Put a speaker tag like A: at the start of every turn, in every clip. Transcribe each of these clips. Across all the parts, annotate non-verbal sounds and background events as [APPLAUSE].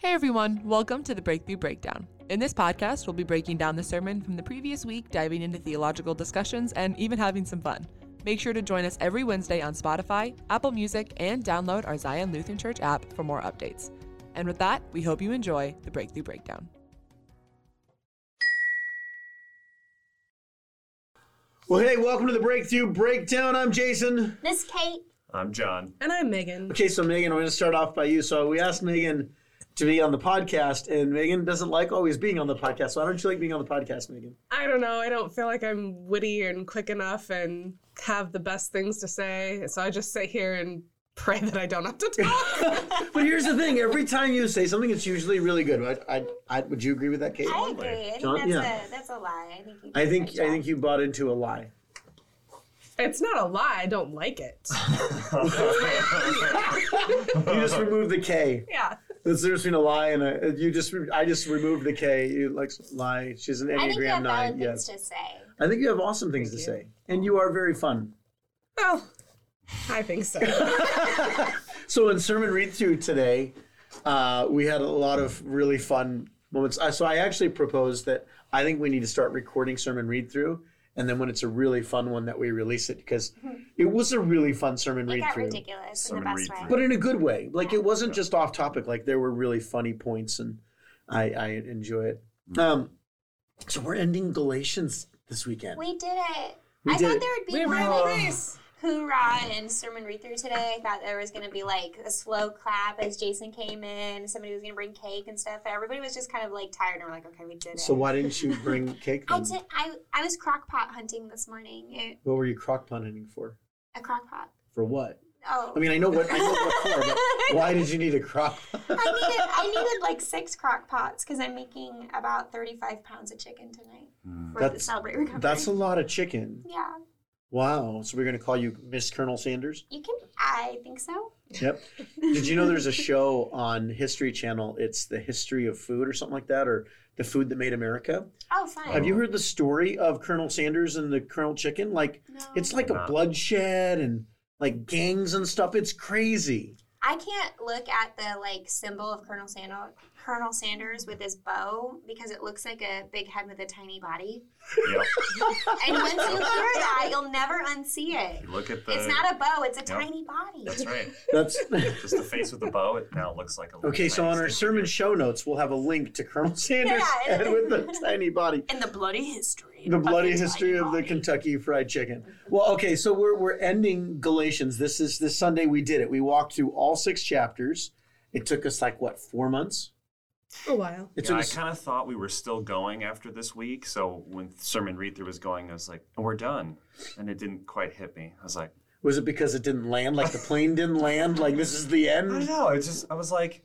A: Hey everyone, welcome to the Breakthrough Breakdown. In this podcast, we'll be breaking down the sermon from the previous week, diving into theological discussions, and even having some fun. Make sure to join us every Wednesday on Spotify, Apple Music, and download our Zion Lutheran Church app for more updates. And with that, we hope you enjoy the Breakthrough Breakdown.
B: Well, hey, welcome to the Breakthrough Breakdown. I'm Jason.
C: Miss Kate.
D: I'm John.
E: And I'm Megan.
B: Okay, so Megan, I'm going to start off by you. So we asked Megan to be on the podcast, and Megan doesn't like always being on the podcast. So why don't you like being on the podcast, Megan?
E: I don't know. I don't feel like I'm witty and quick enough and have the best things to say. So I just sit here and pray that I don't have to talk. [LAUGHS] [LAUGHS]
B: But here's the thing: every time you say something, it's usually really good. I, I, I would you agree with that, Kate?
C: I agree. I think
B: John?
C: that's,
B: Yeah.
C: a, that's a lie. I think you
B: I think I think you bought into a lie.
E: it's not a lie. I don't like it. [LAUGHS]
B: You just removed the K.
E: Yeah.
B: There's the difference between a lie and a. You just I just removed the K. You like lie. She's an
C: I think you
B: Enneagram
C: have
B: nine. Yes,
C: things to say.
B: I think you have awesome things
E: Thank
B: to
E: you.
B: say, and you are very fun.
E: Well, I think so. [LAUGHS]
B: So in sermon read through today, uh, we had a lot of really fun moments. Uh, so I actually proposed that I think we need to start recording sermon read through, and then when it's a really fun one, that we release it because it was a really fun sermon
C: It
B: read
C: got
B: through,
C: ridiculous in the best way.
D: read-through.
B: but in a good way. Like it wasn't just off topic. Like there were really funny points, and I, I enjoy it. Um, so we're ending Galatians this weekend.
C: we did it.
B: We
C: I
B: did
C: thought
B: it.
C: there would be
E: we
C: more
E: ran the
C: like
E: race.
C: Hoorah and sermon read through today. I thought there was going to be like a slow clap as Jason came in. Somebody was going to bring cake and stuff. Everybody was just kind of like tired, and we're like, okay, we did it.
B: So why didn't you bring [LAUGHS] cake?
C: I did. I I was crock pot hunting this morning. It,
B: What were you crock pot hunting for?
C: a crock pot.
B: For what?
C: Oh.
B: I mean, I know what I know what [LAUGHS] for, but why did you need a crock? pot?
C: I needed I needed like six crock pots because I'm making about 35 pounds of chicken tonight hmm. for the celebrate recovery.
B: That's a lot of chicken.
C: yeah.
B: Wow. So we're going to call you Miss Colonel Sanders?
C: You can. I think so.
B: Yep. Did you know there's a show on History Channel? It's the history of food or something like that, or the food that made America.
C: Oh, fine.
B: Have you heard the story of Colonel Sanders and the Colonel Chicken? Like,
C: No.
B: it's like a bloodshed and like gangs and stuff. It's crazy.
C: I can't look at the like symbol of Colonel Sanders, Colonel Sanders with his bow because it looks like a big head with a tiny body.
D: Yep. [LAUGHS]
C: And once you hear that, you'll never unsee it.
D: You look at the.
C: It's not a bow; it's a
D: Yep.
C: tiny body.
D: That's right. [LAUGHS]
B: That's [LAUGHS]
D: Just the face with the bow. It now looks like a. little
B: okay. So on our sermon
D: figure.
B: show notes, we'll have a link to Colonel Sanders'
C: Yeah.
B: head with the tiny body.
C: In the bloody history.
B: the bloody
C: the
B: history
C: tiny
B: of the. Kentucky Fried Chicken. Well, okay, so we're we're ending Galatians. This is this Sunday we did it. We walked through all six chapters. It took us like what four months?
E: A while.
B: It
D: Yeah,
B: took
D: I kind of thought we were still going after this week. So when sermon read through was going, I was like, "Oh, "We're done," and it didn't quite hit me. I was like,
B: Was it because it didn't land? Like the plane didn't land? Like this is the end?"
D: "I don't know." It's just I was like,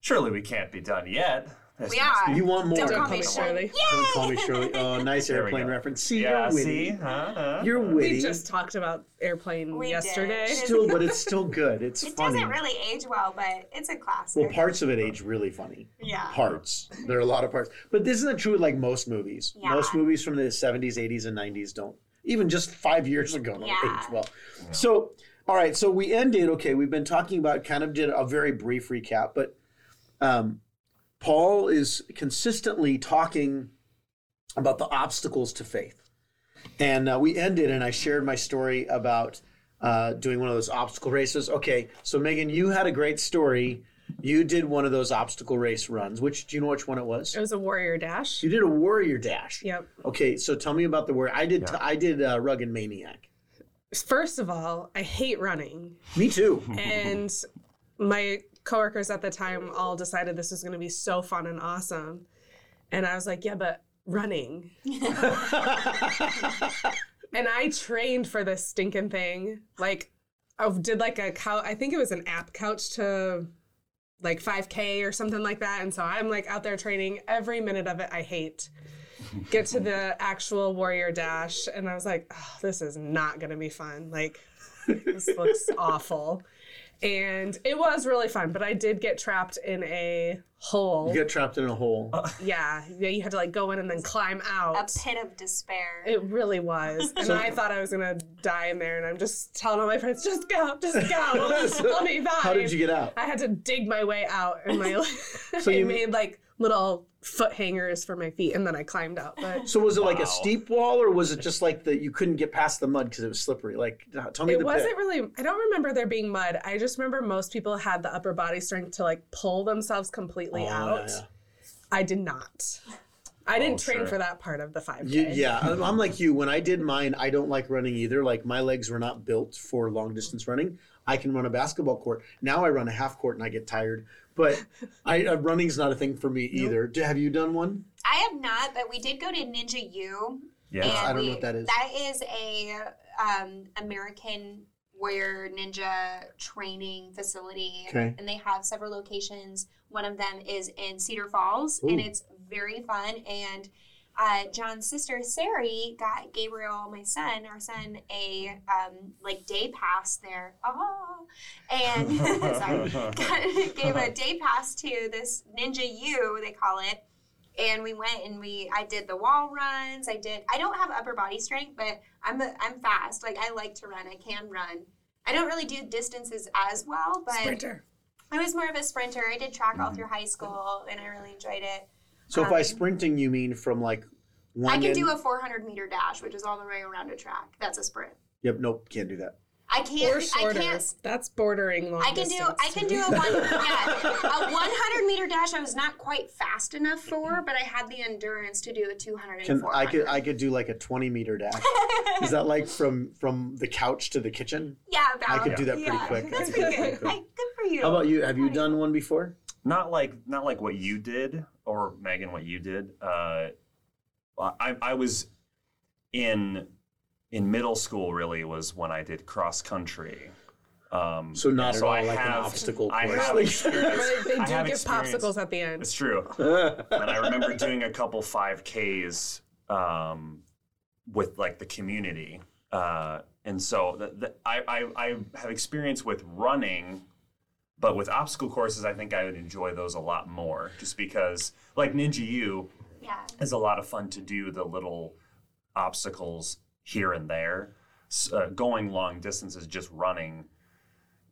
D: "Surely we can't be done yet." This
C: We
D: must
C: are.
B: You want more?
E: Don't
C: Don't
E: call
C: call
E: me
C: me
E: Shirley.
B: Don't call me Shirley. Oh, [LAUGHS] nice airplane reference. See,
D: Yeah.
B: you're
D: See.
B: witty.
D: Huh? Huh?
B: You're witty.
E: We just talked about airplane
C: We did.
E: yesterday. [LAUGHS]
B: still, but it's still good. It's
C: It
B: funny.
C: doesn't really age well, but it's a classic.
B: well, parts of it age really funny.
C: yeah.
B: Parts. There are a lot of parts. But this isn't true with like most movies?
C: Yeah.
B: Most movies from the 70s, 80s, and 90s don't, even just five years ago, don't
C: Yeah.
B: age well. Yeah. So, all right. So we ended, okay, we've been talking about, kind of did a very brief recap, but um, Paul is consistently talking about the obstacles to faith. And uh, we ended, and I shared my story about uh, doing one of those obstacle races. Okay, so Megan, you had a great story. You did one of those obstacle race runs. Which do you know which one it was?
E: It was a warrior dash.
B: You did a warrior dash.
E: Yep.
B: Okay, so tell me about the warrior. I did.
D: Yeah.
B: I did uh, rugged maniac.
E: First of all, I hate running.
B: Me too.
E: and my coworkers at the time all decided this was going to be so fun and awesome. And I was like, yeah, but running. [LAUGHS] And I trained for this stinking thing. Like, I did like a couch, I think it was an app couch to like 5K or something like that. And so I'm like out there training. Every minute of it I hate. Get to the actual warrior dash, and I was like, oh, this is not going to be fun. Like, this looks awful. And it was really fun. But I did get trapped in a hole.
B: You get trapped in a hole.
E: Uh, yeah, yeah, you had to like go in and then climb out.
C: A pit of despair.
E: It really was. And
B: So-
E: I thought I was gonna die in there and I'm just telling all my friends, just go, just go. [LAUGHS] I'll be fine.
B: How did you get out?
E: I had to dig my way out and my [LAUGHS] [LAUGHS]
B: So
E: I
B: you-
E: made like little foot hangers for my feet and then I climbed out. But
B: So was it like
D: Wow.
B: a steep wall, or was it just like that you couldn't get past the mud because it was slippery? Like, tell me the
E: it
B: the
E: wasn't
B: pit.
E: really I don't remember there being mud. I just remember most people had the upper body strength to like pull themselves completely
B: Oh, yeah,
E: out.
B: yeah.
E: I did not. I didn't
D: Oh,
E: train
D: sure.
E: for that part of the 5K.
B: You, yeah, I'm, I'm like you. When I did mine, I don't like running either. Like my legs were not built for long distance running. I can run a basketball court. Now I run a half court and I get tired. But [LAUGHS] I, uh, running's not a thing for me either. Do, have you done one?
C: I have not, but we did go to Ninja U.
D: Yeah.
B: I don't know what that is.
C: That is a um, American warrior ninja training facility,
B: Okay.
C: and they have several locations. One of them is in Cedar Falls, and it's very fun. And uh, John's sister Sari got Gabriel, my son, our son, a um, like day pass there. Oh, and [LAUGHS] sorry, [LAUGHS] got, gave a day pass to this Ninja U, they call it and we went and we I did the wall runs. I did I don't have upper body strength, but I'm a, I'm fast. Like I like to run. I can run. I don't really do distances as well, but
E: Sprinter.
C: I was more of a sprinter. I did track all through high school and I really enjoyed it.
B: So if by
C: Um,
B: sprinting you mean from like one
C: I can
B: end-
C: do a 400 meter dash, which is all the way around a track. That's a sprint.
B: Yep, nope, can't do that.
C: I can't.
E: Or
C: I can't.
E: That's bordering long
C: I can do. I can do a one. [LAUGHS] Yeah, a 100 meter dash. I was not quite fast enough for, but I had the endurance to do a 200 and
B: Can
C: 400.
B: I could I could do like a 20 meter dash. [LAUGHS] Is that like from from the couch to the kitchen?
C: Yeah, about,
B: I could do that pretty
C: yeah.
B: quick.
C: That's pretty good. I, good for you.
B: How about you? Have you done one before?
D: Not like not like what you did or Megan what you did. Uh, I I was in in middle school really was when I did cross country. Um,
B: So not
D: and
B: at all
D: I
B: like an
D: have-
B: obstacle
D: I
B: course.
D: have experience. [LAUGHS]
E: But they
D: I
E: do
D: have
E: give
D: experience-
E: popsicles at the end.
D: It's true. [LAUGHS] and I remember doing a couple 5Ks um, with like the community. Uh, and so the, the, I, I, I have experience with running, but with obstacle courses, I think I would enjoy those a lot more just because, like Ninja U,
C: Yeah.
D: is a lot of fun to do the little obstacles here and there. S- Uh, going long distances, just running,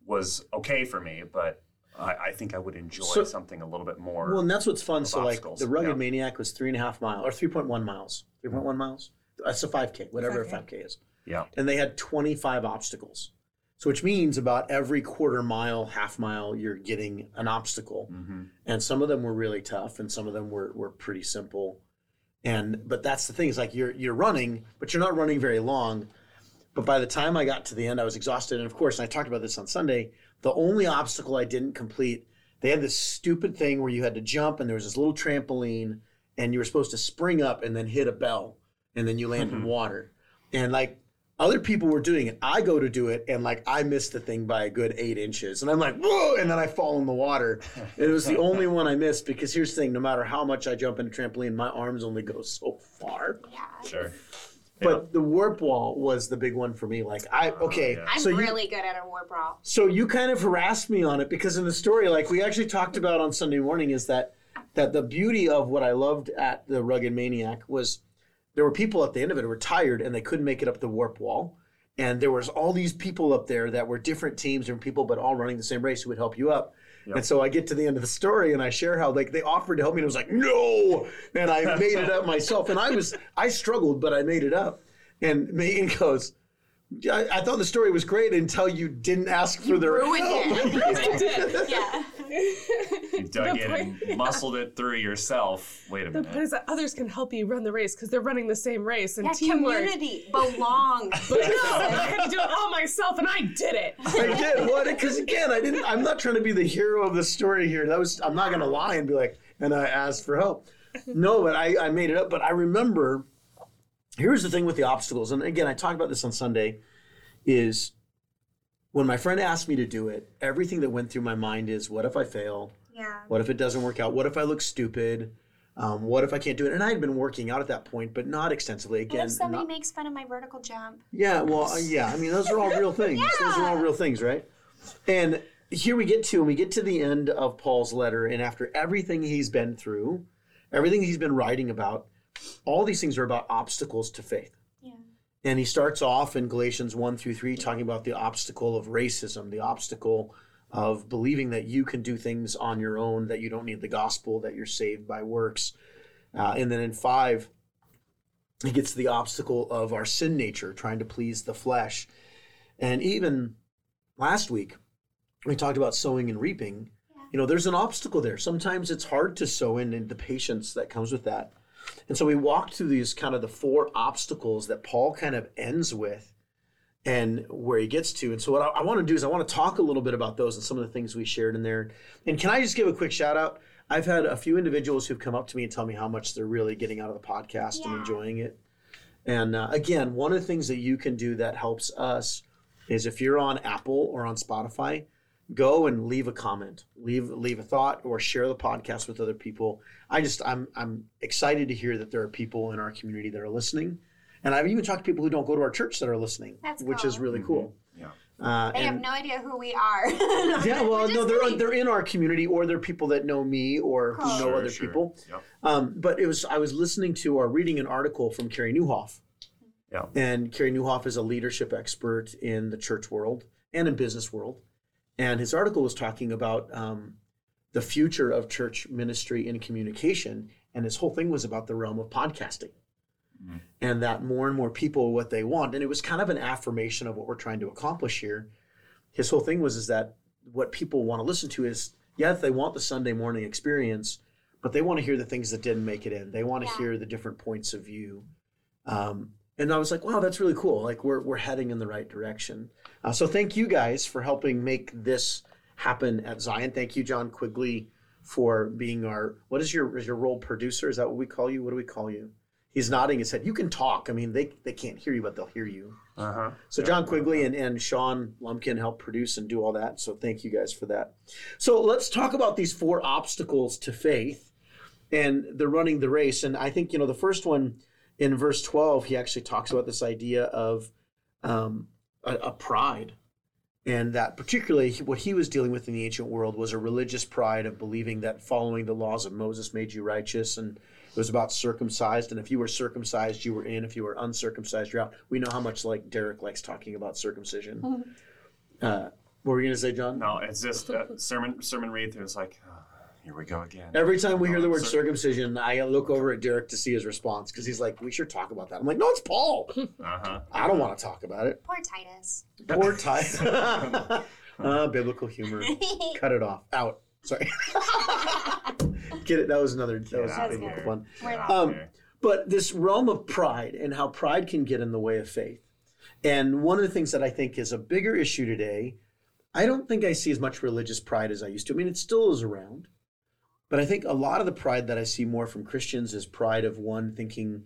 D: was okay for me, but I, I think I would enjoy
B: So-
D: something a little bit more.
B: Well, and that's what's fun.
D: Of
B: So, like the Rugged
D: yeah.
B: Maniac was three and a half miles or three point one miles. Three point one miles. That's a five k, whatever
E: 5K.
B: five k is.
D: yeah.
B: And they had twenty five obstacles. So, which means about every quarter mile, half mile, you're getting an obstacle.
D: hmm
B: And some of them were really tough, and some of them were were pretty simple. And but that's the thing is like you're you're running, but you're not running very long. But by the time I got to the end, I was exhausted. And of course, and I talked about this on Sunday. The only obstacle I didn't complete, they had this stupid thing where you had to jump, and there was this little trampoline, and you were supposed to spring up and then hit a bell, and then you land in water. And like other people were doing it, I go to do it, and like I missed the thing by a good eight inches, and I'm like, whoa, and then I fall in the water. It was the only one I missed because here's the thing: no matter how much I jump in a trampoline, my arms only go so far.
C: Yeah.
D: Sure.
B: But the warp wall was the big one for me. Like I oh, okay,
D: yeah.
C: I'm
B: so you
C: really good at a warp wall.
B: so you kind of harassed me on it because in the story, like we actually talked about on Sunday morning, is that that the beauty of what I loved at the Rugged Maniac was there were people at the end of it who were tired and they couldn't make it up the warp wall. And there was all these people up there that were different teams and people, but all running the same race who would help you up.
D: Yep.
B: And so I get to the end of the story and I share how like they offered to help me and I was like, no. And I [LAUGHS] made it up myself. And I was I struggled, but I made it up. And Megan goes, I, I thought the story was great until you didn't ask for their
C: Ruined
B: help. [LAUGHS]
C: it. yeah. [LAUGHS]
D: You dug
E: The
D: in
E: point-
D: and [LAUGHS] muscled it through yourself. Wait a
E: The
D: minute.
E: point is that others can help you run the race because they're running the same race and
C: Yeah,
E: teamwork.
C: community belong.
E: But [LAUGHS] no, I had to do it all myself, and I did it. [LAUGHS]
B: I did what? Because again, I didn't. I'm not trying to be the hero of the story here. That was. I'm not going to lie and be like, and I asked for help. No, but I, I made it up. But I remember. Here's the thing with the obstacles, and again, I talked about this on Sunday. Is when my friend asked me to do it, everything that went through my mind is, what if I fail?
C: Yeah.
B: What if it doesn't work out? What if I look stupid? Um, what if I can't do it? And I had been working out at that point, but not extensively.
C: What
B: Again,
C: if somebody
B: not-
C: makes fun of my vertical jump?
B: yeah, well, uh, yeah. I mean, those are all real [LAUGHS] things. Those are all real things, right? And here we get to, and we get to the end of Paul's letter, and after everything he's been through, everything he's been writing about, all these things are about obstacles to faith.
C: Yeah.
B: And he starts off in Galatians 1 through 3 talking about the obstacle of racism, the obstacle of believing that you can do things on your own, that you don't need the gospel, that you're saved by works. Uh, and then in 5, he gets the obstacle of our sin nature, trying to please the flesh. And even last week, we talked about sowing and reaping. You know, there's an obstacle there. Sometimes it's hard to sow in and the patience that comes with that. And so we walked through these kind of the four obstacles that Paul kind of ends with and where he gets to. And so what I, I want to do is I want to talk a little bit about those and some of the things we shared in there. And can I just give a quick shout out? I've had a few individuals who've come up to me and tell me how much they're really getting out of the podcast and enjoying it. And uh, again, one of the things that you can do that helps us is if you're on Apple or on Spotify, go and leave a comment, leave leave a thought, or share the podcast with other people. I just I'm I'm excited to hear that there are people in our community that are listening, and I've even talked to people who don't go to our church that are listening,
C: That's
B: which is
C: cool.
B: really cool.
D: Yeah.
B: Uh,
C: They have no idea who we are. [LAUGHS]
B: yeah, well, no, they're
C: great.
B: they're in our community, or they're people that know me or who
C: Cool.
B: know
D: Sure,
B: other
D: sure.
B: people.
D: Yep.
B: Um, but it was I was listening to or reading an article from Carey Nieuwhof.
D: Yeah.
B: And Carey Nieuwhof is a leadership expert in the church world and in business world. And his article was talking about um, the future of church ministry and communication. And his whole thing was about the realm of podcasting.
D: Mhm.
B: And that more and more people what they want. And it was kind of an affirmation of what we're trying to accomplish here. His whole thing was is that what people want to listen to is yes, they want the Sunday morning experience, but they want to hear the things that didn't make it in. They want to
C: Yeah.
B: hear the different points of view. Um, and I was like, wow, that's really cool. Like we're we're heading in the right direction. Uh, so thank you guys for helping make this happen at Zion. Thank you, John Quigley, for being our what is your is your role producer? Is that what we call you? What do we call you? He's nodding his head. You can talk. I mean, they they can't hear you, but they'll hear you.
D: Uh huh.
B: So John Quigley and, and Sean Lumpkin help produce and do all that. So thank you guys for that. So let's talk about these four obstacles to faith and the running the race. And I think, you know, the first one in verse 12, he actually talks about this idea of um, a, a pride. And that particularly what he was dealing with in the ancient world was a religious pride of believing that following the laws of Moses made you righteous. And it was about circumcised. And if you were circumcised, you were in. If you were uncircumcised, you're out. We know how much like Derek likes talking about circumcision. uh, what were you going to say, John?
D: No, it's just uh, sermon sermon read through. It's like, oh, here we go again.
B: Every time we hear the word
D: cir-
B: circumcision, I look over at Derek to see his response because he's like, "We should talk about that." I'm like, "No, it's Paul. [LAUGHS]
D: Uh huh.
B: I don't want to talk about it."
C: Poor Titus.
B: Poor Titus. [LAUGHS] uh, biblical humor. [LAUGHS] Cut it off. Out. Sorry. Get it? That was another. That was a
D: That's
B: biblical one. Um, but this realm of pride and how pride can get in the way of faith. And one of the things that I think is a bigger issue today, I don't think I see as much religious pride as I used to. I mean, it still is around. But I think a lot of the pride that I see more from Christians is pride of one thinking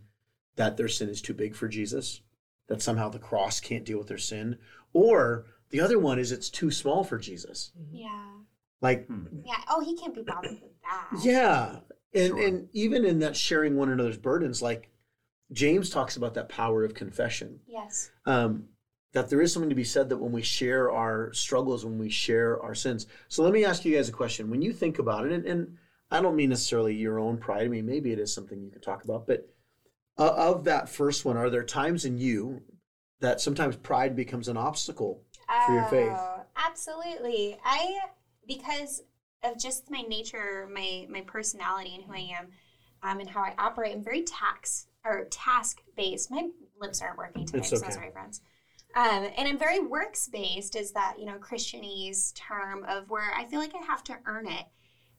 B: that their sin is too big for Jesus, that somehow the cross can't deal with their sin. Or the other one is it's too small for Jesus.
C: yeah.
B: Like,
C: Yeah. Oh, he can't be bothered with that.
B: yeah. And
D: Sure.
B: and even in that sharing one another's burdens, like James talks about that power of confession.
C: Yes.
B: Um, that there is something to be said that when we share our struggles, when we share our sins. So let me ask you guys a question. When you think about it, and, and I don't mean necessarily your own pride. I mean, maybe it is something you can talk about. But uh, of that first one, are there times in you that sometimes pride becomes an obstacle for your faith?
C: Oh, absolutely. I because of just my nature, my my personality, and who I am, um, and how I operate. I'm very tax or task based. My lips aren't working today.
B: Okay.
C: so sorry, friends. Um, and I'm very works based. Is that you know Christianese term of where I feel like I have to earn it.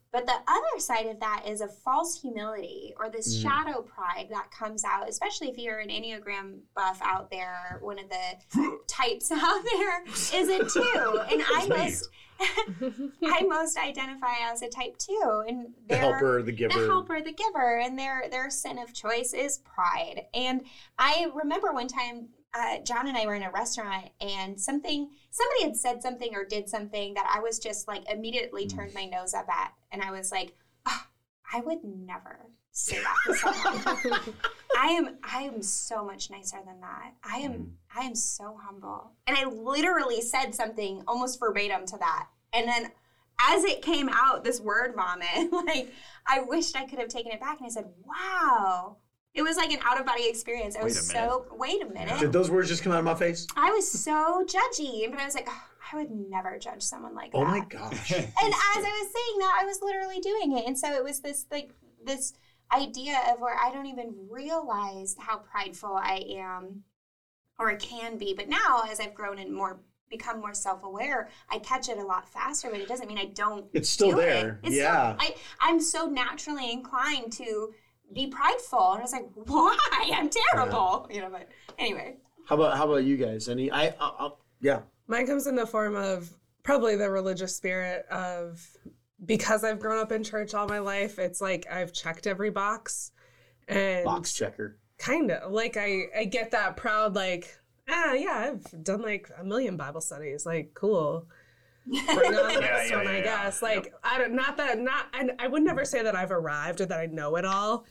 C: But the other side of that is a false humility or this
B: Mm.
C: shadow pride that comes out, especially if you're an Enneagram buff out there, one of the types [LAUGHS] out there is a two. And I most I [LAUGHS] most identify as a type two. And
B: The
C: they're-
B: helper, the giver.
C: the helper, the giver, and their their sin of choice is pride. And I remember one time, uh, John and I were in a restaurant, and something somebody had said something or did something that I was just like immediately
B: Mm.
C: turned my nose up at, and I was like, "Ah, I would never say that to someone. I am I am so much nicer than that. I am
D: Mm.
C: I am so humble. And I literally said something almost verbatim to that. And then as it came out, this word vomit, [LAUGHS] like I wished I could have taken it back and I said, wow. It was like an out of body experience. I
D: Wait
C: was
D: a
C: so, wait a minute.
B: Did those words just come out of my face?
C: I was so judgy, but I was like, "Ugh, I would never judge someone like
B: Oh
C: that.
B: Oh my gosh. [LAUGHS]
C: And as I was saying that, I was literally doing it. And so it was this like this idea of where I don't even realize how prideful I am or can be. But now as I've grown and more become more self-aware, I catch it a lot faster, but it doesn't mean I don't
B: It's still
C: do it.
B: there.
C: It's
B: yeah.
C: Still, I, I'm so naturally inclined to be prideful. And I was like, [LAUGHS] why? I'm terrible. You know, but anyway.
B: how about how about you guys? Any I, I, I yeah.
E: Mine comes in the form of probably the religious spirit of because I've grown up in church all my life, it's like I've checked every box. And
B: Box checker.
E: kind of like I, I get that proud, like, ah, yeah, I've done like a million Bible studies. Like, cool. [LAUGHS] On the
D: Yeah, yeah,
E: one, I guess. Like, I don't, not that, not, and I would never say that I've arrived or that I know it all,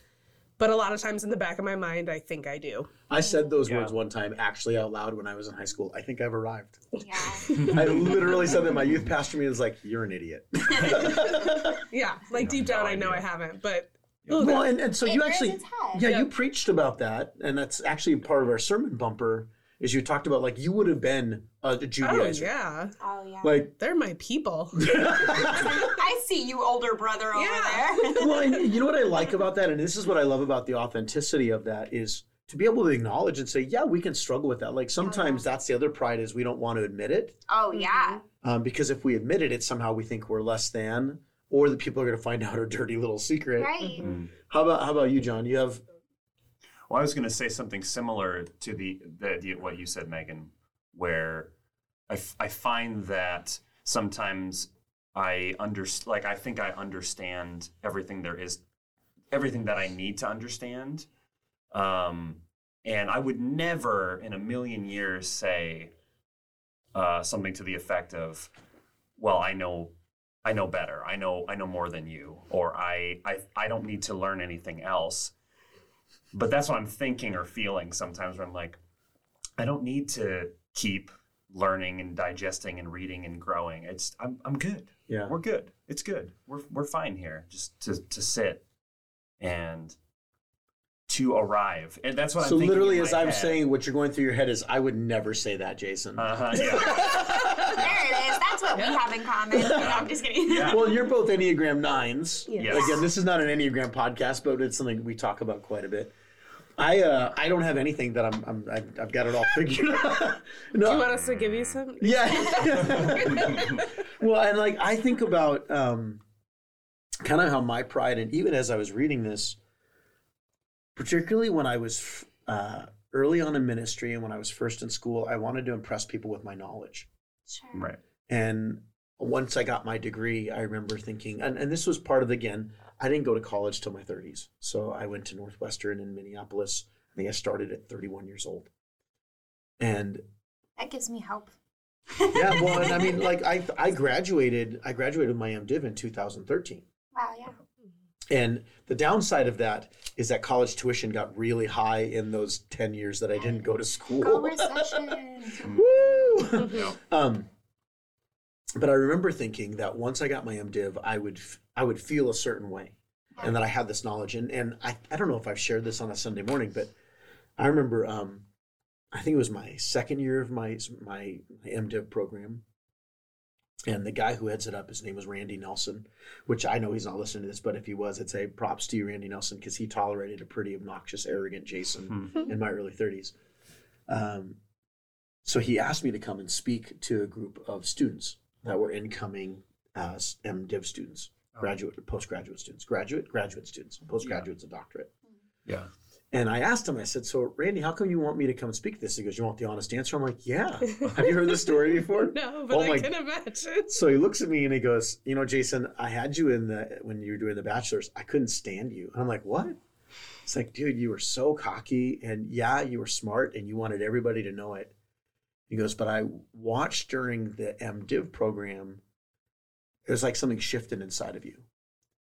E: but a lot of times in the back of my mind, I think I do.
B: I said those
D: Yeah.
B: words one time actually out loud when I was in high school. I think I've arrived.
C: Yeah. [LAUGHS]
B: I literally said that my youth pastor me was like, "You're an idiot." [LAUGHS]
E: Yeah, like
D: have
E: deep down,
D: no
E: I know I haven't, but
B: well, and, and so
C: It
B: you actually, yeah,
E: Yeah.
B: you preached about that, and that's actually part of our sermon bumper. Is you talked about like you would have been a
E: oh
B: Judaizer,
E: yeah,
C: Oh yeah.
B: like.
E: they're my people. [LAUGHS]
C: I see you, older brother over
E: Yeah.
C: there.
B: well, and you know what I like about that, and this is what I love about the authenticity of that is to be able to acknowledge and say, yeah, we can struggle with that. Like sometimes that's the other pride is we don't want to admit it.
C: oh yeah.
B: um, because if we admit it, it's somehow we think we're less than, or the people are going to find out our dirty little secret.
C: Right.
B: How about how about you, John? You have
D: Well, I was going to say something similar to the, the idea what you said, Megan, where I, f- I find that sometimes I under like I think I understand everything there is, everything that I need to understand, um, and I would never in a million years say uh, something to the effect of, "Well, I know." I know better. I know I know more than you or I I I don't need to learn anything else but that's what I'm thinking or feeling sometimes when I'm like, I don't need to keep learning and digesting and reading and growing. It's I'm I'm good.
B: yeah.
D: We're good. It's good. We're we're fine here. Just to to sit and to arrive. And that's what
B: So
D: I'm thinking.
B: literally,
D: in
B: as I'm
D: head.
B: saying, what you're going through your head is, I would never say that, Jason.
D: Uh-huh, [LAUGHS] yeah. [LAUGHS]
C: There it is. That's what we have in common. [LAUGHS] No, I'm just kidding.
D: Yeah. [LAUGHS]
B: well, you're both Enneagram nines.
E: Yes.
B: Again, this is not an Enneagram podcast, but it's something we talk about quite a bit. I uh, I don't have anything that I'm, I'm I've, I've got it all figured out. [LAUGHS] no,
E: Do you want us to give you some?
B: Yeah. well, and like I think about um, kind of how my pride, and even as I was reading this, particularly when I was uh, early on in ministry and when I was first in school, I wanted to impress people with my knowledge.
C: Sure.
D: right.
B: And once I got my degree, I remember thinking, and, and this was part of again, I didn't go to college till my 30s. So I went to Northwestern in Minneapolis. I think I started at 31 years old. And
C: That gives me hope.
B: yeah, well, and I mean, [LAUGHS] like I I graduated I graduated with my MDiv in 2013,
C: Wow, yeah.
B: and the downside of that is that college tuition got really high in those 10 years that I didn't go to school.
C: Go recession. [LAUGHS]
B: Woo! [LAUGHS]
D: Yeah.
B: um, but I remember thinking that once I got my MDiv, I would f- I would feel a certain way, and that I had this knowledge. And and I, I don't know if I've shared this on a Sunday morning, but I remember um, I think it was my second year of my my, my MDiv program, and the guy who heads it up, his name was Randy Nelson, which I know he's not listening to this, but if he was, I'd say props to you, Randy Nelson, because he tolerated a pretty obnoxious, arrogant Jason [LAUGHS] in my early 30s. Um, so he asked me to come and speak to a group of students that were incoming uh, as MDiv students, oh. graduate, postgraduate students, graduate, graduate students, postgraduates, and doctorate.
D: Yeah.
B: And I asked him, I said, So, Randy, how come you want me to come speak to this? He goes, You want the honest answer? I'm like, Yeah. [LAUGHS] Have you heard this story before? [LAUGHS]
E: No, but
B: Oh
E: I
B: my-
E: can imagine.
B: So he looks at me and he goes, "You know, Jason, I had you in the when you were doing the bachelor's. I couldn't stand you." And I'm like, "What?" It's like, dude, you were so cocky, and yeah, you were smart, and you wanted everybody to know it. He goes, "But I watched during the MDiv program. It was like something shifted inside of you,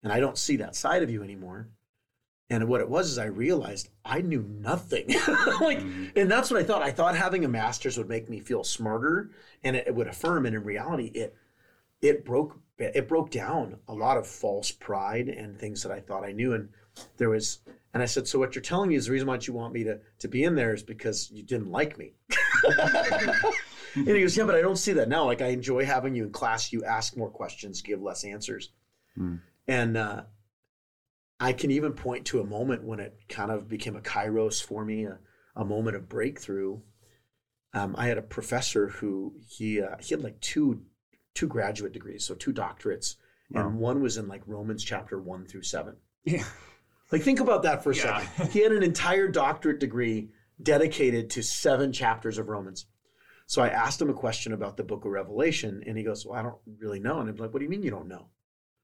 B: and I don't see that side of you anymore." And what it was is I realized I knew nothing. [LAUGHS] like, mm-hmm. and that's what I thought. I thought having a master's would make me feel smarter and it, it would affirm. And in reality, it it broke it broke down a lot of false pride and things that I thought I knew. And there was, and I said, so what you're telling me is the reason why you want me to to be in there is because you didn't like me. [LAUGHS] and he goes, yeah, but I don't see that now. Like I enjoy having you in class. You ask more questions, give less answers,
D: Hmm.
B: and uh, I can even point to a moment when it kind of became a kairos for me, a, a moment of breakthrough. Um, I had a professor who he uh, he had like two two graduate degrees, so two doctorates,
D: Wow.
B: and one was in like Romans chapter one through seven.
D: Yeah.
B: Like think about that for a
D: Yeah.
B: second. He had an entire doctorate degree dedicated to seven chapters of Romans. So I asked him a question about the book of Revelation, and he goes, Well, I don't really know. And I'm like, What do you mean you don't know?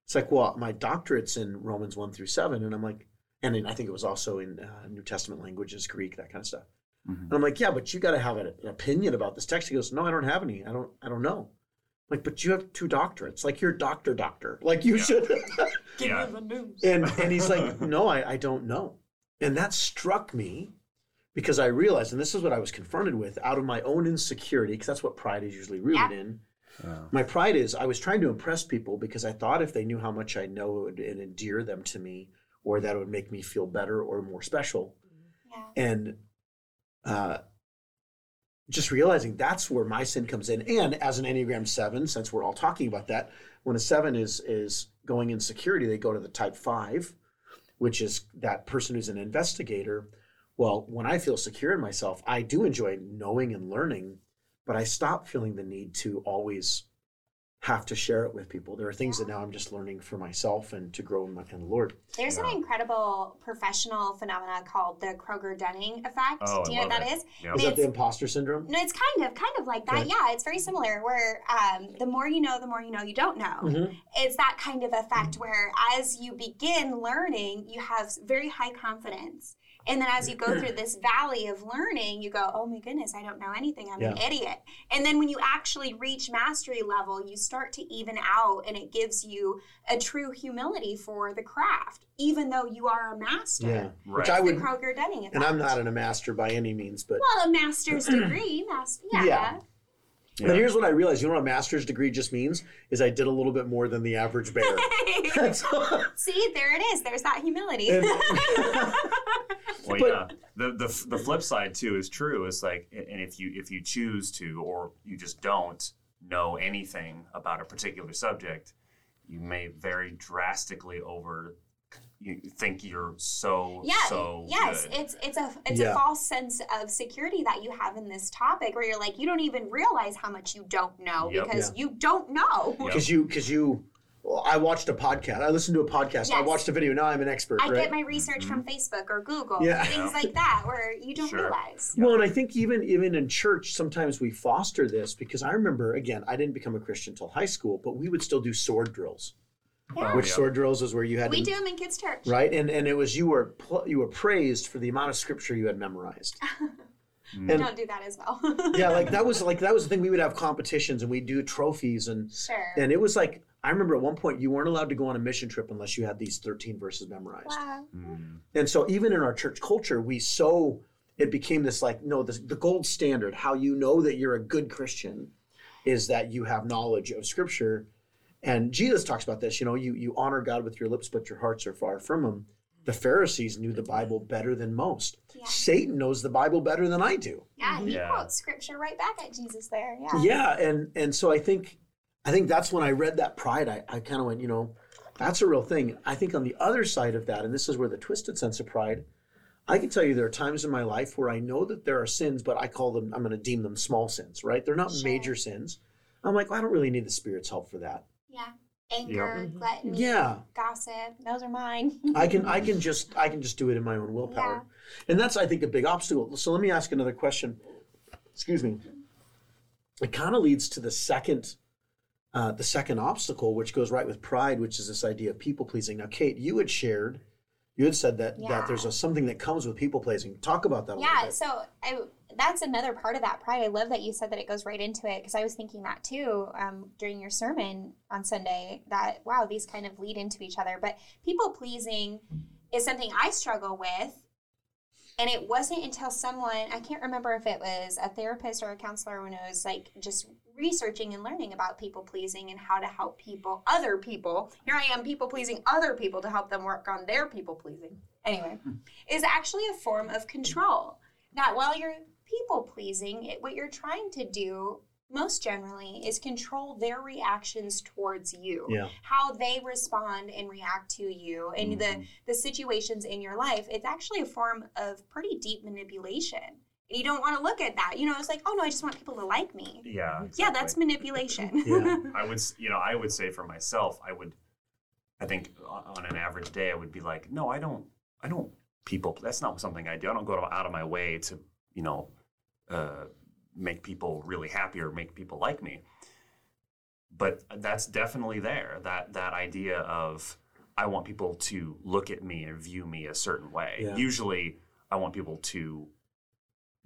B: It's like, Well, my doctorate's in Romans 1 through 7. And I'm like, and I think it was also in uh, New Testament languages, Greek, that kind of stuff.
D: Mhm.
B: And I'm like, Yeah, but you got to have an, an opinion about this text. He goes, No, I don't have any. I don't, I don't know. I'm like, but you have two doctorates. Like you're doctor, doctor. Like you
D: Yeah.
B: should. [LAUGHS]
C: Give
D: Yeah.
C: me the news.
B: and and he's like, [LAUGHS] no, I, I don't know. And that struck me because I realized, and this is what I was confronted with out of my own insecurity, because that's what pride is usually rooted
C: Yeah.
B: in.
D: Yeah.
B: My pride is I was trying to impress people because I thought if they knew how much I know, it would it'd endear them to me, or that it would make me feel better or more special.
C: Yeah.
B: And uh, just realizing that's where my sin comes in. And as an Enneagram seven, since we're all talking about that, when a seven is is going in security, they go to the type five, which is that person who's an investigator. Well, when I feel secure in myself, I do enjoy knowing and learning, but I stop feeling the need to always have to share it with people. There are things that now I'm just learning for myself and to grow in, my, in the Lord.
C: There's
D: Yeah.
C: an incredible professional phenomena called the Kruger Dunning effect.
D: Oh,
C: Do you know what
D: love
C: that
D: it.
C: is?
D: Yeah.
B: Is that the imposter syndrome?
C: No, it's kind of kind of like that.
B: Okay.
C: Yeah, it's very similar. Where um, the more you know, the more you know you don't know.
B: Mhm.
C: It's that kind of effect where as you begin learning, you have very high confidence. And then as you go through hmm. this valley of learning, you go, oh my goodness, I don't know anything. I'm an idiot. And then when you actually reach mastery level, you start to even out and it gives you a true humility for the craft, even though you are a master.
B: Yeah.
D: Right.
B: Which I
C: The
B: would,
C: Kruger Dunning effect.
B: and I'm not in a master by any means, but
C: Well, a master's [CLEARS THROAT] degree, master, yeah.
B: Yeah.
D: Yeah.
B: but here's what I realized. You know what a master's degree just means? Is I did a little bit more than the average bear. [LAUGHS] [LAUGHS] That's.
C: See, there it is. There's that humility.
B: And- [LAUGHS]
D: Well, yeah. The, the the flip side too is true. It's like, and if you if you choose to, or you just don't know anything about a particular subject, you may very drastically over. You think you're so
C: yeah,
D: so
C: yes,
D: good.
C: it's it's a it's
B: Yeah.
C: a false sense of security that you have in this topic, where you're like you don't even realize how much you don't know
D: Yep.
C: because
B: Yeah.
C: you don't know.
D: Yep.
B: because you because you well, I watched a podcast. I listened to a podcast. I watched a video. Now I'm an expert,
C: I
B: right?
C: get my research from mm-hmm. Facebook or Google,
B: Yeah.
C: things like that, where you don't
D: Sure.
C: realize.
B: well, and I think even even in church, sometimes we foster this because I remember again, I didn't become a Christian until high school, but we would still do sword drills.
C: Yeah.
B: Which
D: Yeah.
B: sword drills is where you had
C: We
B: to,
C: do them in kids' church.
B: right, and and it was you were pl- you were praised for the amount of scripture you had memorized. [LAUGHS]
C: We
B: And-
C: don't do that as well.
B: yeah, like [LAUGHS] that was like that was the thing. We would have competitions and we'd do trophies and
C: sure.
B: and it was like I remember at one point you weren't allowed to go on a mission trip unless you had these 13 verses memorized.
C: wow.
D: Mm.
B: And so even in our church culture, we so it became this like no the, the gold standard how you know that you're a good Christian is that you have knowledge of scripture. And Jesus talks about this, you know, you you honor God with your lips but your hearts are far from him. The Pharisees knew the Bible better than most.
C: Yeah.
B: Satan knows the Bible better than I do.
C: Yeah, he
D: Yeah.
C: quotes scripture right back at Jesus there. Yeah.
B: yeah and and so i think i think that's when i read that pride i, I kind of went you know that's a real thing i think on the other side of that and this is where the twisted sense of pride i can tell you there are times in my life where i know that there are sins but i call them i'm going to deem them small sins right they're not
C: Sure.
B: major sins i'm like well, i don't really need the spirit's help for that
C: Yeah. Anger,
E: Yep.
C: gluttony,
B: yeah
C: gossip. Those are mine.
B: i can i can [LAUGHS] just i can just do it in my own willpower and that's i think a big obstacle so let me ask another question excuse me it kind of leads to the second uh, the second obstacle which goes right with pride which is this idea of people pleasing now kate you had shared you had said that
C: Yeah.
B: that there's a, something that comes with people pleasing talk about that
C: yeah. So I that's another part of that pride. I love that you said that it goes right into it because I was thinking that too um, during your sermon on Sunday. That wow, these kind of lead into each other. But people pleasing is something I struggle with. And it wasn't until someone, I can't remember if it was a therapist or a counselor when it was like just researching and learning about people pleasing and how to help people, other people. Here I am, people pleasing other people to help them work on their people pleasing. Anyway, hmm. is actually a form of control. That while you're people pleasing, it, what you're trying to do most generally is control their reactions towards you
B: Yeah.
C: how they respond and react to you and the mm-hmm. the situations in your life it's actually a form of pretty deep manipulation you don't want to look at that you know it's like oh no i just want people to like me
D: Yeah.
C: yeah that's manipulation
B: Yeah. [LAUGHS]
D: I would, you know, I would say for myself, I would, I think on an average day, I would be like, no, I don't, I don't people. That's not something I do. I don't go out of my way to, you know, uh, make people really happy or make people like me. But that's definitely there. That that idea of I want people to look at me and view me a certain way.
B: Yeah.
D: Usually, I want people to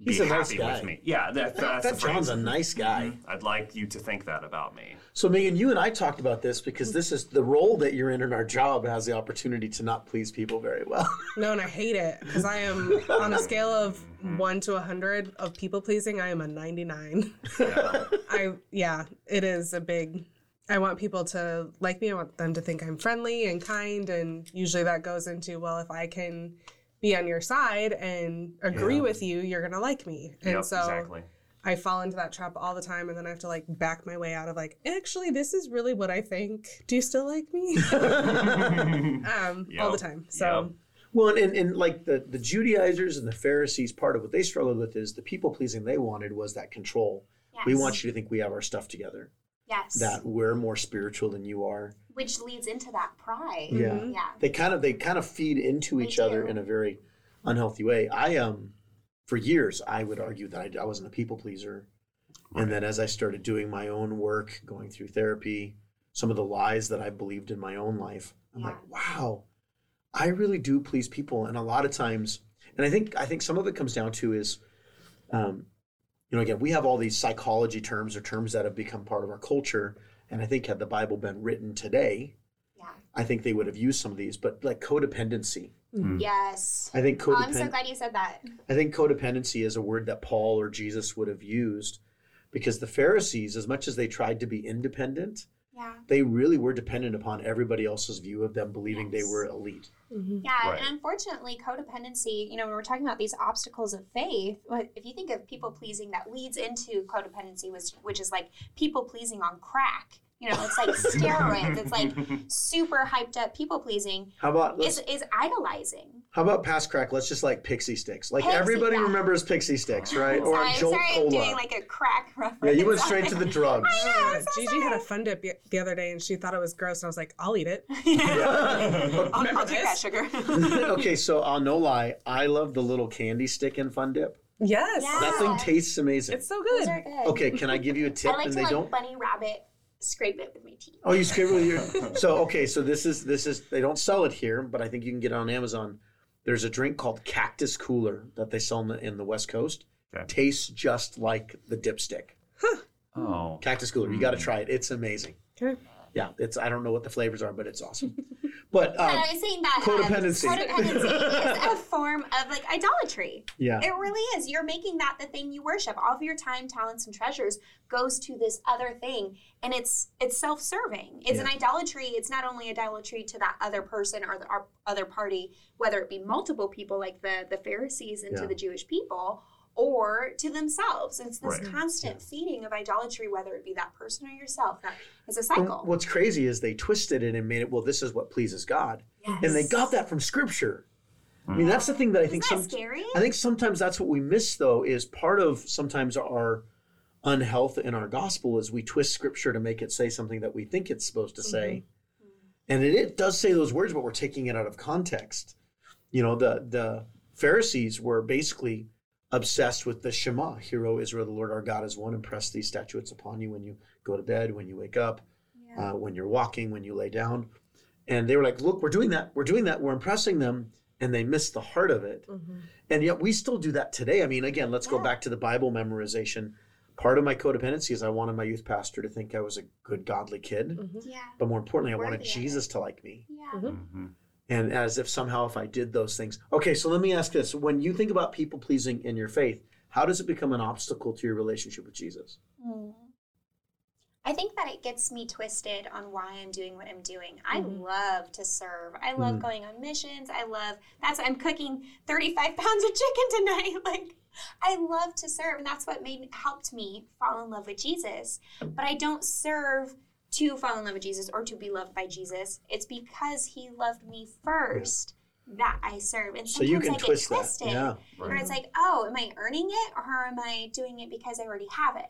B: He's
D: be
B: a nice
D: happy
B: guy.
D: with me. Yeah, that, that's
B: that
D: the
B: John's
D: phrase.
B: a nice guy.
D: Mhm. I'd like you to think that about me.
B: So Megan, you and I talked about this because this is the role that you're in in our job has the opportunity to not please people very well. [LAUGHS]
E: No, and I hate it because I am on a scale of one to a hundred of people pleasing. I am a ninety-nine.
D: Yeah. [LAUGHS]
E: I yeah, it is a big. I want people to like me. I want them to think I'm friendly and kind, and usually that goes into well, if I can be on your side and agree
B: Yeah.
E: with you, you're gonna like me. And
D: Yep,
E: so
D: exactly.
E: I fall into that trap all the time, and then I have to like back my way out of like, actually, this is really what I think. Do you still like me? [LAUGHS] [LAUGHS] um, all the time. So.
D: yep.
B: Well, and, and like the, the Judaizers and the Pharisees, part of what they struggled with is the people pleasing they wanted was that control.
C: yes.
B: We want you to think we have our stuff together,
C: yes
B: that we're more spiritual than you are.
C: Which leads into that pride
B: Yeah.
E: Mhm.
C: yeah
B: They kind of they kind of feed into
C: They
B: each other in a very unhealthy way. I um for years I would argue that I, I wasn't a people pleaser, and then as I started doing my own work, going through therapy, some of the lies that I believed in my own life, I'm
C: Yeah.
B: like, wow, I really do please people, and a lot of times, and I think I think some of it comes down to is, um, you know, again, we have all these psychology terms or terms that have become part of our culture, and I think had the Bible been written today,
C: yeah.
B: I think they would have used some of these, but like codependency. Mm.
C: yes.
B: I think
C: oh, i'm so glad you said that.
B: I think codependency is a word that Paul or Jesus would have used because the Pharisees, as much as they tried to be independent,
C: yeah
B: they really were dependent upon everybody else's view of them believing they were elite.
E: mhm.
C: Yeah,
D: Right.
C: and unfortunately, codependency, you know, when we're talking about these obstacles of faith, if you think of people pleasing, that leads into codependency, which, which is like people pleasing on crack. You know, it's like [LAUGHS] steroids. It's like super hyped up people pleasing.
B: How about let's,
C: Is is idolizing.
B: how about past crack? Let's just like pixie sticks. Like
C: Pixie,
B: everybody
C: yeah.
B: remembers pixie sticks, right? Or
C: sorry,
B: Jolt
C: sorry,
B: Cola.
C: I'm doing like a crack reference.
B: yeah, you went straight to the drugs.
E: Yeah,
C: so
E: Gigi had a fun dip the other day and she thought it was gross and I was like, I'll eat it. [LAUGHS] [LAUGHS]
C: I'll, I'll take that sugar.
B: okay, so I'll no lie, I love the little candy stick in Fun Dip.
E: Yes.
C: Yeah.
B: That thing tastes amazing.
E: It's so
C: Those
E: good.
C: are good.
B: Okay, can I give you a tip?
C: I like
B: and
C: to
B: they
C: like
B: don't.
C: bunny rabbit scrape it with my teeth.
B: Oh, you scrape with your. [LAUGHS] So okay, so this is this is they don't sell it here, but I think you can get it on Amazon. There's a drink called Cactus Cooler that they sell in the, in the West Coast.
D: Okay.
B: Tastes just like the dipstick.
D: Oh.
B: Cactus Cooler, you got to hmm. try it. It's amazing.
E: Okay.
B: Yeah, it's I don't know what the flavors are, but it's awesome. [LAUGHS] But
C: But
B: um,
C: I was saying that
B: codependency.
C: Um, codependency is a [LAUGHS] form of like idolatry.
B: yeah,
C: It really is. You're making that the thing you worship. All of your time, talents, and treasures goes to this other thing, and it's it's self-serving. It's an idolatry. It's not only idolatry to that other person or the our other party, whether it be multiple people like the the Pharisees and
B: Yeah.
C: to the Jewish people, or to themselves. It's this
D: Right.
C: constant feeding of idolatry, whether it be that person or yourself. That is a
B: And
C: cycle.
B: what's crazy is they twisted it and made it. Well, this is what pleases God, and they got that from Scripture. I mean, mm. that's the thing that I think
C: Isn't that
B: some.
C: scary?
B: I think sometimes that's what we miss, though, is part of sometimes our unhealth in our gospel is we twist scripture to make it say something that we think it's supposed to mm-hmm. say. Mm-hmm. And it, it does say those words, but we're taking it out of context. You know, the the Pharisees were basically obsessed with the Shema, Hear, O Israel, the Lord our God is one, impress these statutes upon you when you go to bed, when you wake up,
C: Yeah.
B: uh, when you're walking, when you lay down. And they were like, look, we're doing that. We're doing that. We're impressing them. And they missed the heart of it.
E: Mhm.
B: And yet we still do that today. I mean, again, let's go back to the Bible memorization. Part of my codependency is I wanted my youth pastor to think I was a good, godly kid.
E: Mhm.
C: yeah.
B: But more importantly, I wanted
C: Worthy of it.
B: Jesus to like me.
C: Yeah.
D: Mm-hmm.
B: And as if somehow if I did those things. Okay, so let me ask this. When you think about people pleasing in your faith, how does it become an obstacle to your relationship with Jesus?
C: Mm. I think that it gets me twisted on why I'm doing what I'm doing. I
E: Mhm.
C: love to serve. I love
B: Mhm.
C: going on missions. I love that's I'm cooking 35 [LAUGHS] pounds of chicken tonight. [LAUGHS] Like I love to serve and that's what made helped me fall in love with Jesus. But I don't serve to fall in love with Jesus or to be loved by Jesus. It's because he loved me first that I serve. And
B: So you
C: sometimes
B: can
C: I get
B: twist that.
C: twisted.
B: Yeah.
C: Where it's like, oh, am I earning it or am I doing it because I already have it?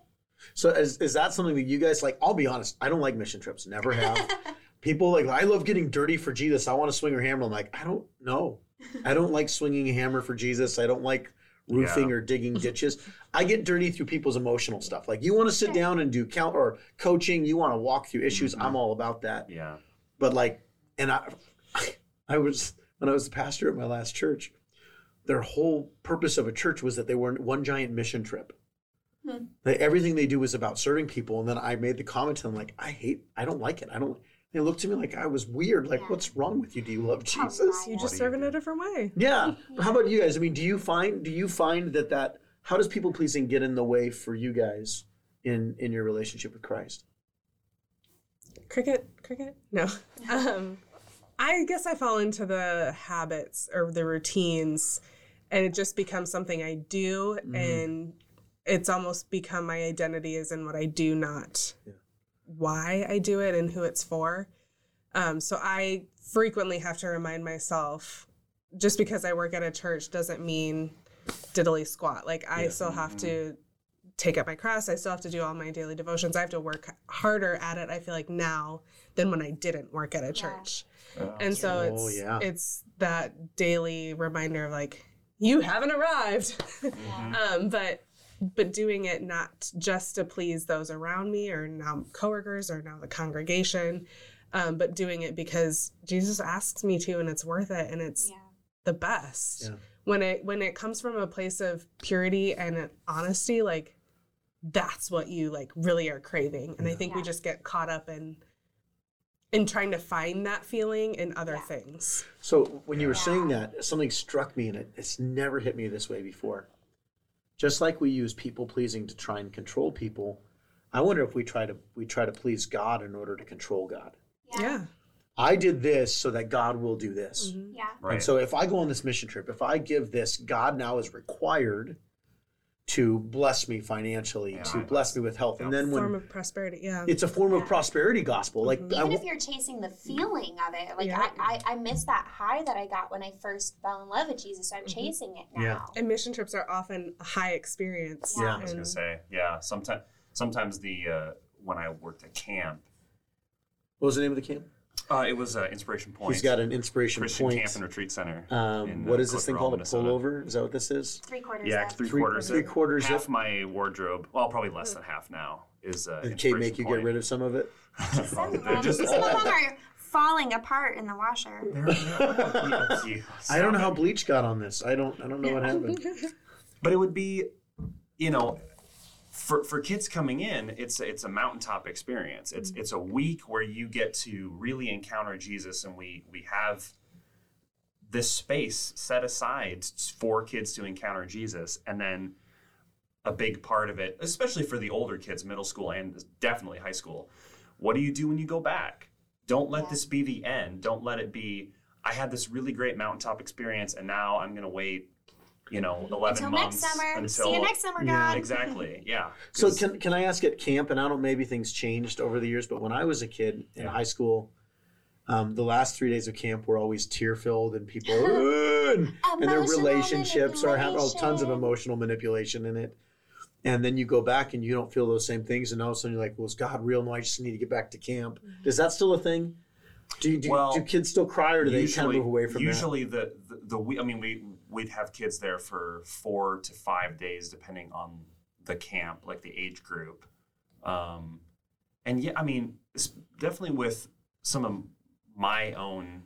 B: So is, is that something that you guys like? I'll be honest, I don't like mission trips. Never have. [LAUGHS] People like I love getting dirty for Jesus. I want to swing a hammer. I'm like, I don't know. I don't like swinging a hammer for Jesus. I don't like roofing
D: Yeah.
B: or digging ditches. I get dirty through people's emotional stuff. Like you want to sit down and do count or coaching. You want to walk through issues. I'm all about that.
D: Yeah.
B: But like, and I, [LAUGHS] I was when I was the pastor at my last church. Their whole purpose of a church was that they were one giant mission trip.
C: Hmm.
B: They, everything they do was about serving people. And then I made the comment to them like, I hate, I don't like it. I don't. They looked at me like I was weird. Like,
C: Yeah.
B: what's wrong with you? Do you love Jesus?
E: You just serve in a different way.
B: Yeah. [LAUGHS] How about you guys? I mean, do you find do you find that that how does people pleasing get in the way for you guys in in your relationship with Christ?
E: Cricket, cricket? No. [LAUGHS] Um, I guess I fall into the habits or the routines, and it just becomes something I do,
B: Mhm.
E: and it's almost become my identity is in what I do, not
B: Yeah.
E: Why I do it and who it's for. Um, so I frequently have to remind myself just because I work at a church doesn't mean diddly squat. Like I
B: Yeah.
E: still have to take up my cross. I still have to do all my daily devotions. I have to work harder at it. I feel like now than when I didn't work at a church. and so
B: Oh,
E: it's
B: yeah.
E: it's that daily reminder of like you haven't arrived. [LAUGHS]
D: Mm-hmm.
E: um, but but doing it not just to please those around me or now coworkers or now the congregation, um, but doing it because Jesus asks me to, and it's worth it, and it's
C: Yeah.
E: the best
B: Yeah.
E: when it when it comes from a place of purity and honesty like that's what you like really are craving and i think we just get caught up in in trying to find that feeling in other
C: Yeah.
E: things
B: So when you were saying that, something struck me, and it, it's never hit me this way before. Just like we use people pleasing to try and control people, I wonder if we try to we try to please God in order to control God.
E: yeah,
B: I did this so that God will do this.
E: Mhm.
C: Yeah.
D: Right.
B: And so if I go on this mission trip, if I give this, God now is required to bless me financially,
D: Yeah,
B: to
D: I-
B: bless me with health. And then
E: form
B: when form
E: of prosperity yeah
B: it's a form of prosperity gospel, like
C: Even
B: w-
C: if you're chasing the feeling of it, like
E: Yeah.
C: I, I, I miss that high that I got when I first fell in love with Jesus. So I'm
E: Mhm.
C: chasing it now.
B: Yeah.
E: and mission trips are often a high experience
B: Yeah.
D: I was gonna say, yeah. Sometimes, sometimes the uh, when I worked at camp,
B: what was the name of the camp?
D: Uh, it was uh, Inspiration Point.
B: He's got an inspiration
D: Christian
B: point.
D: Camp and Retreat Center.
B: Um,
D: in,
B: what
D: uh,
B: this thing
D: Cliff
B: called? A pullover? Is that what this is?
C: Three quarters
D: Yeah, three,
B: Three-
D: quarters.
B: three quarters
D: Half
B: of-
D: my wardrobe. Well, probably less than half now is. Uh,
B: Did Kate make you get rid of some of it?
C: Some, of them,
D: just-
C: some of them are falling apart in the washer.
B: I don't know how bleach got on this. I don't. I don't know what happened.
D: but it would be you know for for kids coming in it's it's a mountaintop experience. It's mm-hmm. it's a week where you get to really encounter jesus and we we have this space set aside for kids to encounter jesus. And then a big part of it especially for the older kids middle school and definitely high school what do you do when you go back? Don't let
C: Yeah.
D: this be the end. Don't let it be i had this really great mountaintop experience and now i'm going to wait you know 11
C: Until
D: months
C: next summer.
D: until
C: See you next summer,
B: Yeah.
C: God. [LAUGHS]
D: exactly yeah
B: So can can I ask at camp? And I don't. Maybe things changed over the years, but when I was a kid in
D: Yeah.
B: high school, um, the last three days of camp were always tear filled, and people [GASPS] "Ugh," and, and their relationships are having oh, tons of emotional manipulation in it. And then you go back and you don't feel those same things, and all of a sudden you're like, "Well, is God real? No, I just need to get back to camp." Is that still a thing? Do do,
D: Well,
B: do kids still cry, or do they kind of move away from that?
D: usually the, the the we I mean we we'd have kids there for four to five days depending on the camp like the age group. Um, and yeah I mean definitely with some of my own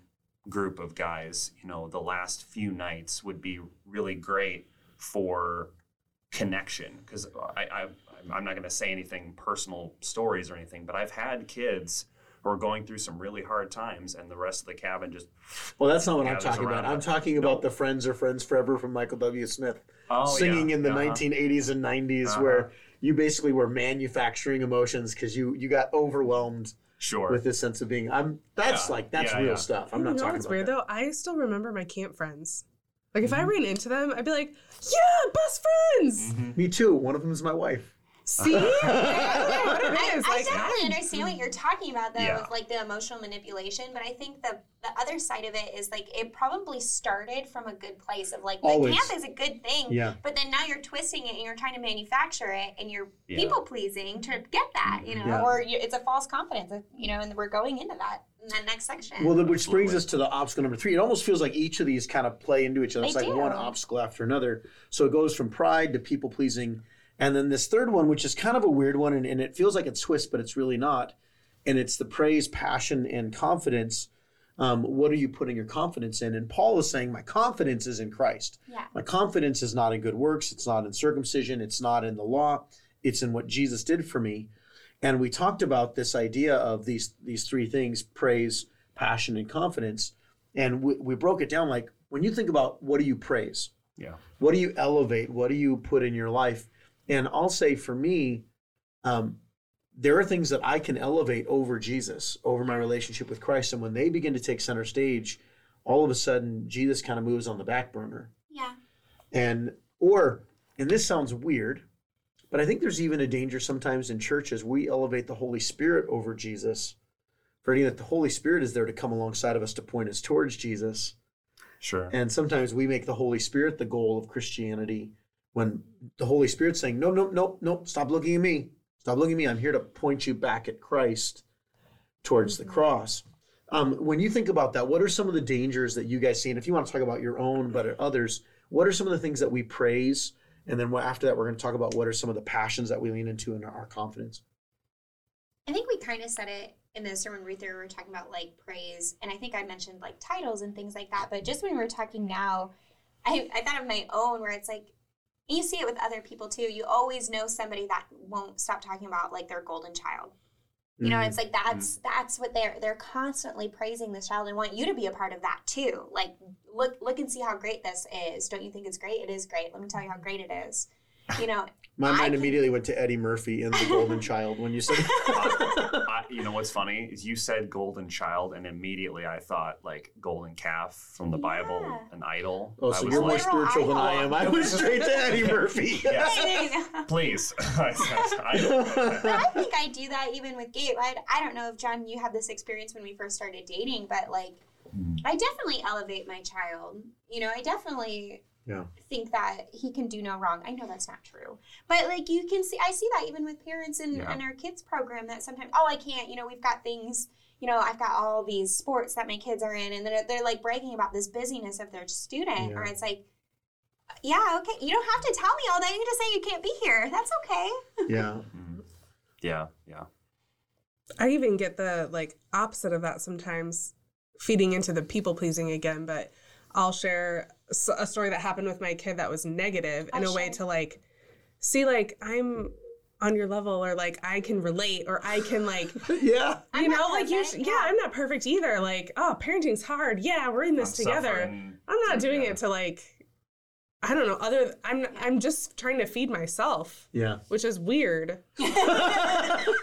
D: group of guys you know the last few nights would be really great for connection because I, I I'm not going to say anything personal stories or anything but I've had kids who are going through some really hard times and the rest of the cabin just
B: Well, that's not what I'm talking about.
D: around
B: I'm talking
D: No.
B: about the Friends or Friends Forever from Michael W. Smith.
D: oh,
B: singing
D: yeah,
B: in the
D: uh-huh.
B: 1980s and 90s
D: Uh-huh.
B: where you basically were manufacturing emotions because you you got overwhelmed
D: Sure.
B: with this sense of being. I'm that's
D: Yeah.
B: like that's
D: Yeah,
B: real
D: yeah.
B: stuff. I'm
E: you
B: not
E: know
B: talking
E: what's
B: about
E: weird
B: that.
E: though? I still remember my camp friends. Like if I
B: Mm-hmm.
E: ran into them, I'd be like, "Yeah, best friends."
B: Me too. One of them is my wife.
E: See, [LAUGHS] what it
C: I,
E: is.
C: I
E: like,
C: definitely understand what you're talking about though
D: Yeah.
C: with like the emotional manipulation, but I think the the other side of it is like it probably started from a good place of like the camp is a good thing,
B: Yeah.
C: but then now you're twisting it and you're trying to manufacture it and you're
D: Yeah.
C: people pleasing to get that, you know,
B: Yeah.
C: or you, it's a false confidence, uh, you know, and we're going into that in that next section.
B: Well, then, which brings us to the obstacle number three. It almost feels like each of these kind of play into each other. It's
C: They
B: like
C: do.
B: one obstacle after another. So it goes from pride to people pleasing. And then this third one, which is kind of a weird one, and, and it feels like it's twist, but it's really not. And it's the praise, passion, and confidence. Um, what are you putting your confidence in? And Paul is saying, My confidence is in Christ.
C: yeah.
B: My confidence is not in good works. It's not in circumcision. It's not in the law. It's in what Jesus did for me. And we talked about this idea of these these three things: praise, passion, and confidence. And we, we broke it down like when you think about what do you praise,
D: yeah.
B: what do you elevate, what do you put in your life. And I'll say for me, um, there are things that I can elevate over Jesus, over my relationship with Christ. And when they begin to take center stage, all of a sudden Jesus kind of moves on the back burner
C: Yeah.
B: and or and this sounds weird but i think there's even a danger sometimes in churches we elevate the holy spirit over jesus forgetting that the holy spirit is there to come alongside of us to point us towards jesus
D: Sure.
B: and sometimes we make the holy spirit the goal of christianity when the holy spirit's saying no no no no stop looking at me. Stop looking at me. I'm here to point you back at christ towards the cross. Um, when you think about that what are some of the dangers that you guys see? And if you want to talk about your own but others what are some of the things that we praise? And then after that we're going to talk about what are some of the passions that we lean into in our confidence.
C: I think we kind of said it in the sermon read through. We were talking about like praise, and I think I mentioned like titles and things like that. But just when we were talking now, I, I thought of my own where it's like you see it with other people too. You always know somebody that won't stop talking about like their golden child. You know,
B: Mhm.
C: it's like that's that's what they're they're constantly praising this child and want you to be a part of that too. Like look look and see how great this is. Don't you think it's great? It is great. Let me tell you how great it is. You know,
B: my mind
C: can-
B: immediately went to eddie murphy and the golden child when you said [LAUGHS]
D: I, you know what's funny is you said golden child, and immediately I thought like golden calf from the Bible,
C: Yeah.
D: an idol.
B: oh
D: I
B: so
D: was
B: you're more
D: like,
C: Literal
B: spiritual than i am i
C: idol.
B: went straight to eddie [LAUGHS] murphy [LAUGHS]
D: Yeah. please. I,
C: but I think I do that even with Gabe. I, I don't know if John, you had this experience when we first started dating, but like, mm. I definitely elevate my child. You know, I definitely
B: Yeah.
C: think that he can do no wrong. I know that's not true, but like you can see, I see that even with parents in,
D: Yeah.
C: in our kids program that sometimes, oh, I can't. You know, we've got things. You know, I've got all these sports that my kids are in, and they're, they're like bragging about this busyness of their student, or it's like. Yeah, okay. You don't have to tell me all that. You can just say you can't be here. That's okay. [LAUGHS]
B: yeah mm-hmm.
D: yeah, yeah.
E: I even get the like opposite of that sometimes, feeding into the people pleasing again. But I'll share s- a story that happened with my kid that was negative in
C: Oh,
E: a way to like see like I'm on your level or like I can relate or I can like [LAUGHS]
B: yeah
C: I'm
E: you know like you
C: perfect,
E: yeah.
C: yeah.
E: I'm not perfect either. Like oh parenting's hard. Yeah, we're in this
D: I'm
E: together.
D: suffering.
E: I'm not doing
D: Yeah.
E: it to like I don't know other I'm I'm just trying to feed myself,
B: yeah
E: which is weird. [LAUGHS]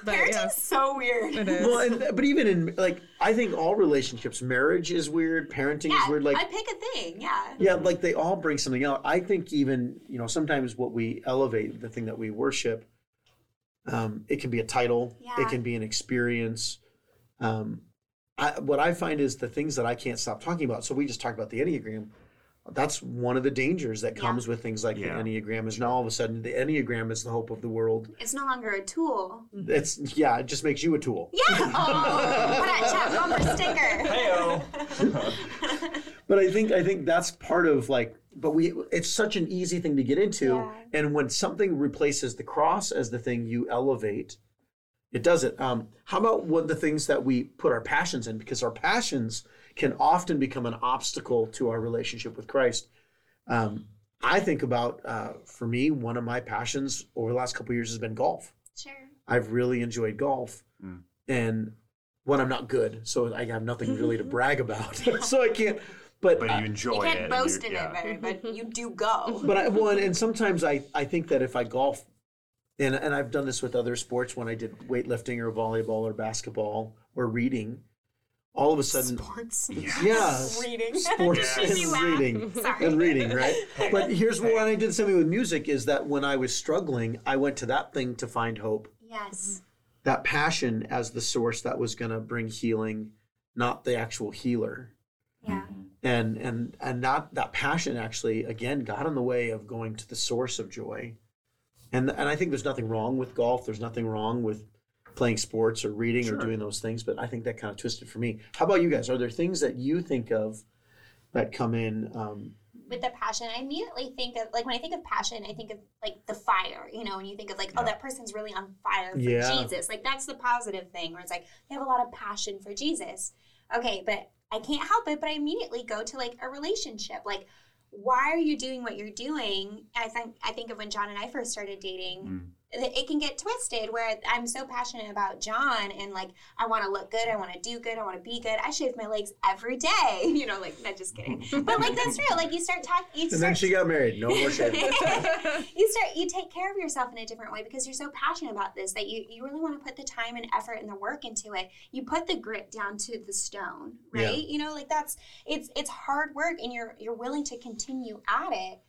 E: But
C: Parenting's
E: yeah,
C: so weird.
E: it is.
B: well and, but even in like i think all relationships marriage is weird parenting
C: yeah,
B: is weird like
C: I pick a thing. Yeah.
B: Yeah, like they all bring something out. I think even you know sometimes what we elevate, the thing that we worship, um, it can be a title,
C: Yeah.
B: it can be an experience. Um, I, what I find is the things that I can't stop talking about. So we just talked about the enneagram. That's one of the dangers that
C: Yeah.
B: comes with things like
D: Yeah.
B: the enneagram. Is now all of a sudden the enneagram is the hope of the world.
C: It's no longer a tool.
B: It's yeah, it just makes you a tool.
C: Yeah. Oh, put that chat bumper sticker.
D: Heyo.
B: but I think I think that's part of like but we it's such an easy thing to get into
C: Yeah.
B: and when something replaces the cross as the thing you elevate it does it um how about what the things that we put our passions in because our passions can often become an obstacle to our relationship with Christ um I think about uh, for me one of my passions over the last couple of years has been golf
C: Sure.
B: I've really enjoyed golf.
D: Mm.
B: And when I'm not good, so I have nothing really to [LAUGHS] brag about. [LAUGHS] so I can't but
D: But you enjoy
C: You
D: it.
C: can't
D: and
C: boast in
D: yeah.
C: it, but, but [LAUGHS] you do go.
B: but I well, and sometimes I I think that if I golf and and I've done this with other sports when I did weightlifting or volleyball or basketball or reading. All of a sudden,
C: Sports.
B: yeah,
C: Reading.
B: sports and reading
C: Sorry.
B: and reading, right? [LAUGHS] But here's what I did something with music is that when I was struggling, I went to that thing to find hope,
C: Yes.
B: that passion as the source that was going to bring healing, not the actual healer.
C: Yeah.
B: And and and not that passion actually again got in the way of going to the source of joy. And and I think there's nothing wrong with golf. There's nothing wrong with playing sports or reading or doing those things, but I think that kind of twisted for me. How about you guys? Are there things that you think of that come in um,
C: With the passion, I immediately think of like when I think of passion, I think of like the fire. You know, when you think of like, oh, that person's really on fire for
B: Yeah.
C: Jesus. Like that's the positive thing, where it's like they have a lot of passion for Jesus. Okay, but I can't help it, but I immediately go to like a relationship. Like, why are you doing what you're doing? I think I think of when John and I first started dating.
D: Mm.
C: It can get twisted where I'm so passionate about John and like I want to look good, I want to do good, I want to be good. I shave my legs every day, [LAUGHS] you know. Like, not just kidding, but like that's real. Like you start talking,
B: And then she got married. No more shaving. [LAUGHS]
C: you start you take care of yourself in a different way because you're so passionate about this that you, you really want to put the time and effort and the work into it you put the grit down to the stone
B: Yeah.
C: right you know like that's it's it's hard work and you're you're willing to continue at it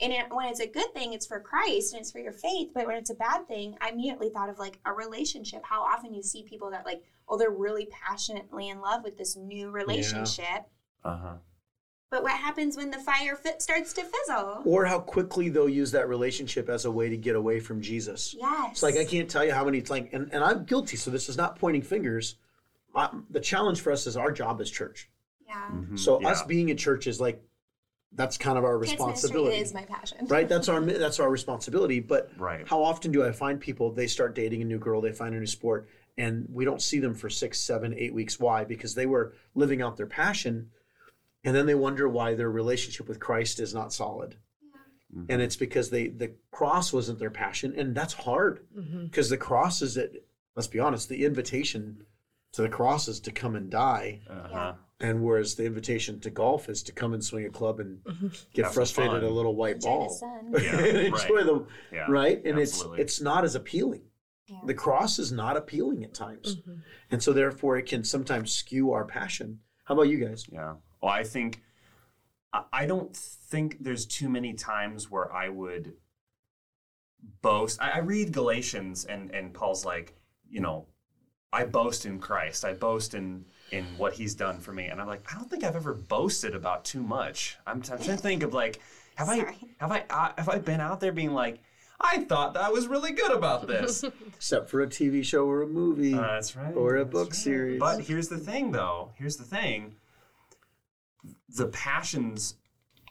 C: and it, when it's a good thing it's for christ and it's for your faith but when it's a bad thing i immediately thought of like a relationship how often you see people that like oh they're really passionately in love with this new relationship
D: Uh huh.
C: but what happens when the fire fit starts to fizzle
B: or how quickly they'll use that relationship as a way to get away from Jesus.
C: yes
B: It's like I can't tell you how many it's like, and, and I'm guilty, so this is not pointing fingers. I, the challenge for us is our job as church.
C: yeah
B: So
D: Yeah.
B: us being in church is like that's kind of our
C: Kids ministry
B: responsibility.
C: is my passion. [LAUGHS]
B: right that's our that's our responsibility but
D: Right.
B: how often do i find people they start dating a new girl they find a new sport and we don't see them for six seven eight weeks why because they were living out their passion and then they wonder why their relationship with christ is not solid and it's because they the cross wasn't their passion and that's hard because the cross is that let's be honest the invitation to the cross is to come and die
D: Uh huh.
B: And whereas the invitation to golf is to come and swing a club and mm-hmm. get
D: Have some
B: frustrated at a little white
C: Enjoy
B: ball
C: the sun. [LAUGHS]
D: Yeah,
B: enjoy
D: right.
B: the
D: Yeah.
B: right and
D: absolutely.
B: it's it's not as appealing
C: Yeah.
B: the cross is not appealing at times mm-hmm. and so therefore it can sometimes skew our passion how about you guys
D: Yeah. Well, I think I- I don't think there's too many times where I would boast. I, I read Galatians and and Paul's like, you know, I boast in Christ. I boast in in what He's done for me, and I'm like, I don't think I've ever boasted about too much. I'm, I'm trying to think of like, have I have I uh, have I been out there being like, I thought that I was really good about this. [LAUGHS]
B: except for a tv show or a movie
D: Uh, that's right.
B: or a
D: That's
B: book
D: right.
B: series
D: But here's the thing, though. Here's the thing. The passions,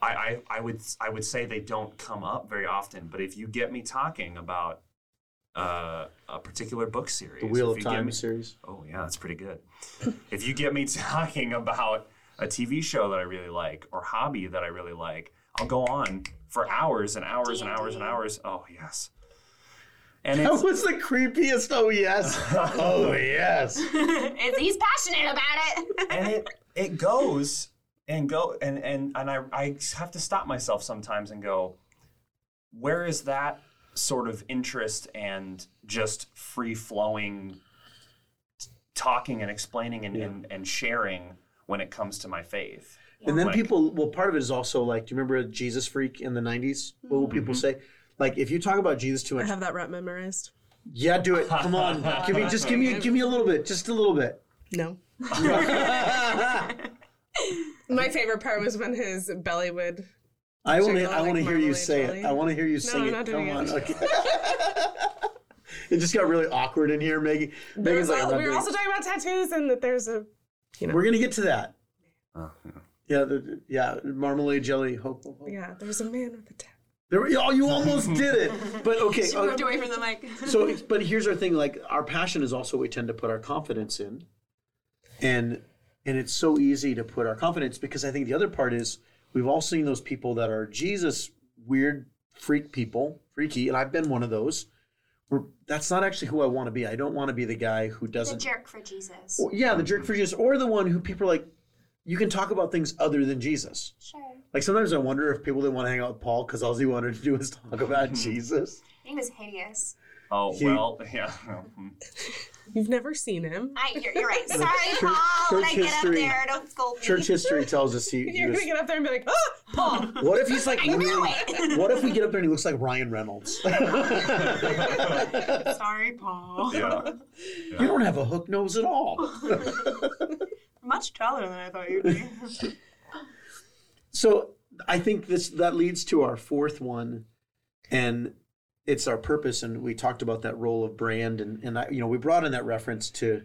D: I, I, I would, I would say they don't come up very often. But if you get me talking about uh, a particular book series,
B: the wheel
D: if
B: of time
D: me-
B: series
D: Oh yeah, that's pretty good. if you get me [LAUGHS] talking about a TV show that I really like or hobby that I really like, I'll go on for hours and hours and hours and hours. Oh yes. And
B: that was the creepiest oh yes [LAUGHS] oh yes [LAUGHS]
C: It's- He's passionate about it.
D: and it it goes and go and and and I I have to stop myself sometimes and go, where is that sort of interest and just free flowing talking and explaining and, and, and sharing when it comes to my faith?
B: and then
D: Like-
B: people well part of it is also like do you remember jesus freak in the 90s what will people mm-hmm. say like if you talk about jesus too much.
E: I have that rep memorized.
B: yeah do it come on [LAUGHS] give me just give me give me a little bit just a little bit
E: No. [LAUGHS] [LAUGHS] My favorite part was when his belly would.
B: I want to. I want to
E: like
B: hear you say
E: jelly.
B: it. I want to hear you sing
E: I'm
B: it.
E: not
B: Come
E: doing
B: on.
E: it.
B: Okay. [LAUGHS] it just got really awkward in here, Maggie. Megan's like, I'm not
E: we were also talking about tattoos and that there's a. You know,
B: We're gonna get to that.
D: Oh, yeah.
B: Yeah, the, yeah, marmalade jelly. Hope, hope, hope.
E: yeah, there's a man with a tattoo.
B: There, we- oh, you almost [LAUGHS] did it. But okay.
C: She
B: uh,
C: moved away from the mic. [LAUGHS]
B: so, but here's our thing. Like, our passion is also what we tend to put our confidence in, and and it's so easy to put our confidence because I think the other part is we've all seen those people that are Jesus weird freak people, freaky, and I've been one of those. Where that's not actually who I want to be. I don't want to be the guy who doesn't.
C: jerk for Jesus.
B: Or- yeah, the jerk for Jesus, or the one who people are like, you can talk about things other than Jesus.
C: Sure.
B: Like sometimes I wonder if people didn't want to hang out with Paul because all he wanted to do was talk about. [LAUGHS] Jesus.
C: He was hideous.
D: Oh
B: He-
D: well, [LAUGHS] yeah. [LAUGHS]
E: You've never seen him.
C: I, you're, you're right. [LAUGHS] Sorry,
B: Church-
C: Paul. When I
B: church
C: get up there, don't scold me.
B: Church history [LAUGHS] tells us he, he
E: You're
B: was.
E: gonna get up there and be like, oh, Paul. [LAUGHS]
B: What if he's like
C: I knew
B: really?
C: it.
B: What if we get up there and he looks like Ryan Reynolds?
C: Sorry, Paul.
D: yeah.
B: You don't have a hook nose at all.
C: Much taller than I thought you'd be.
B: So I think this that leads to our fourth one, and it's our purpose. And we talked about that role of brand, and and I, you know we brought in that reference to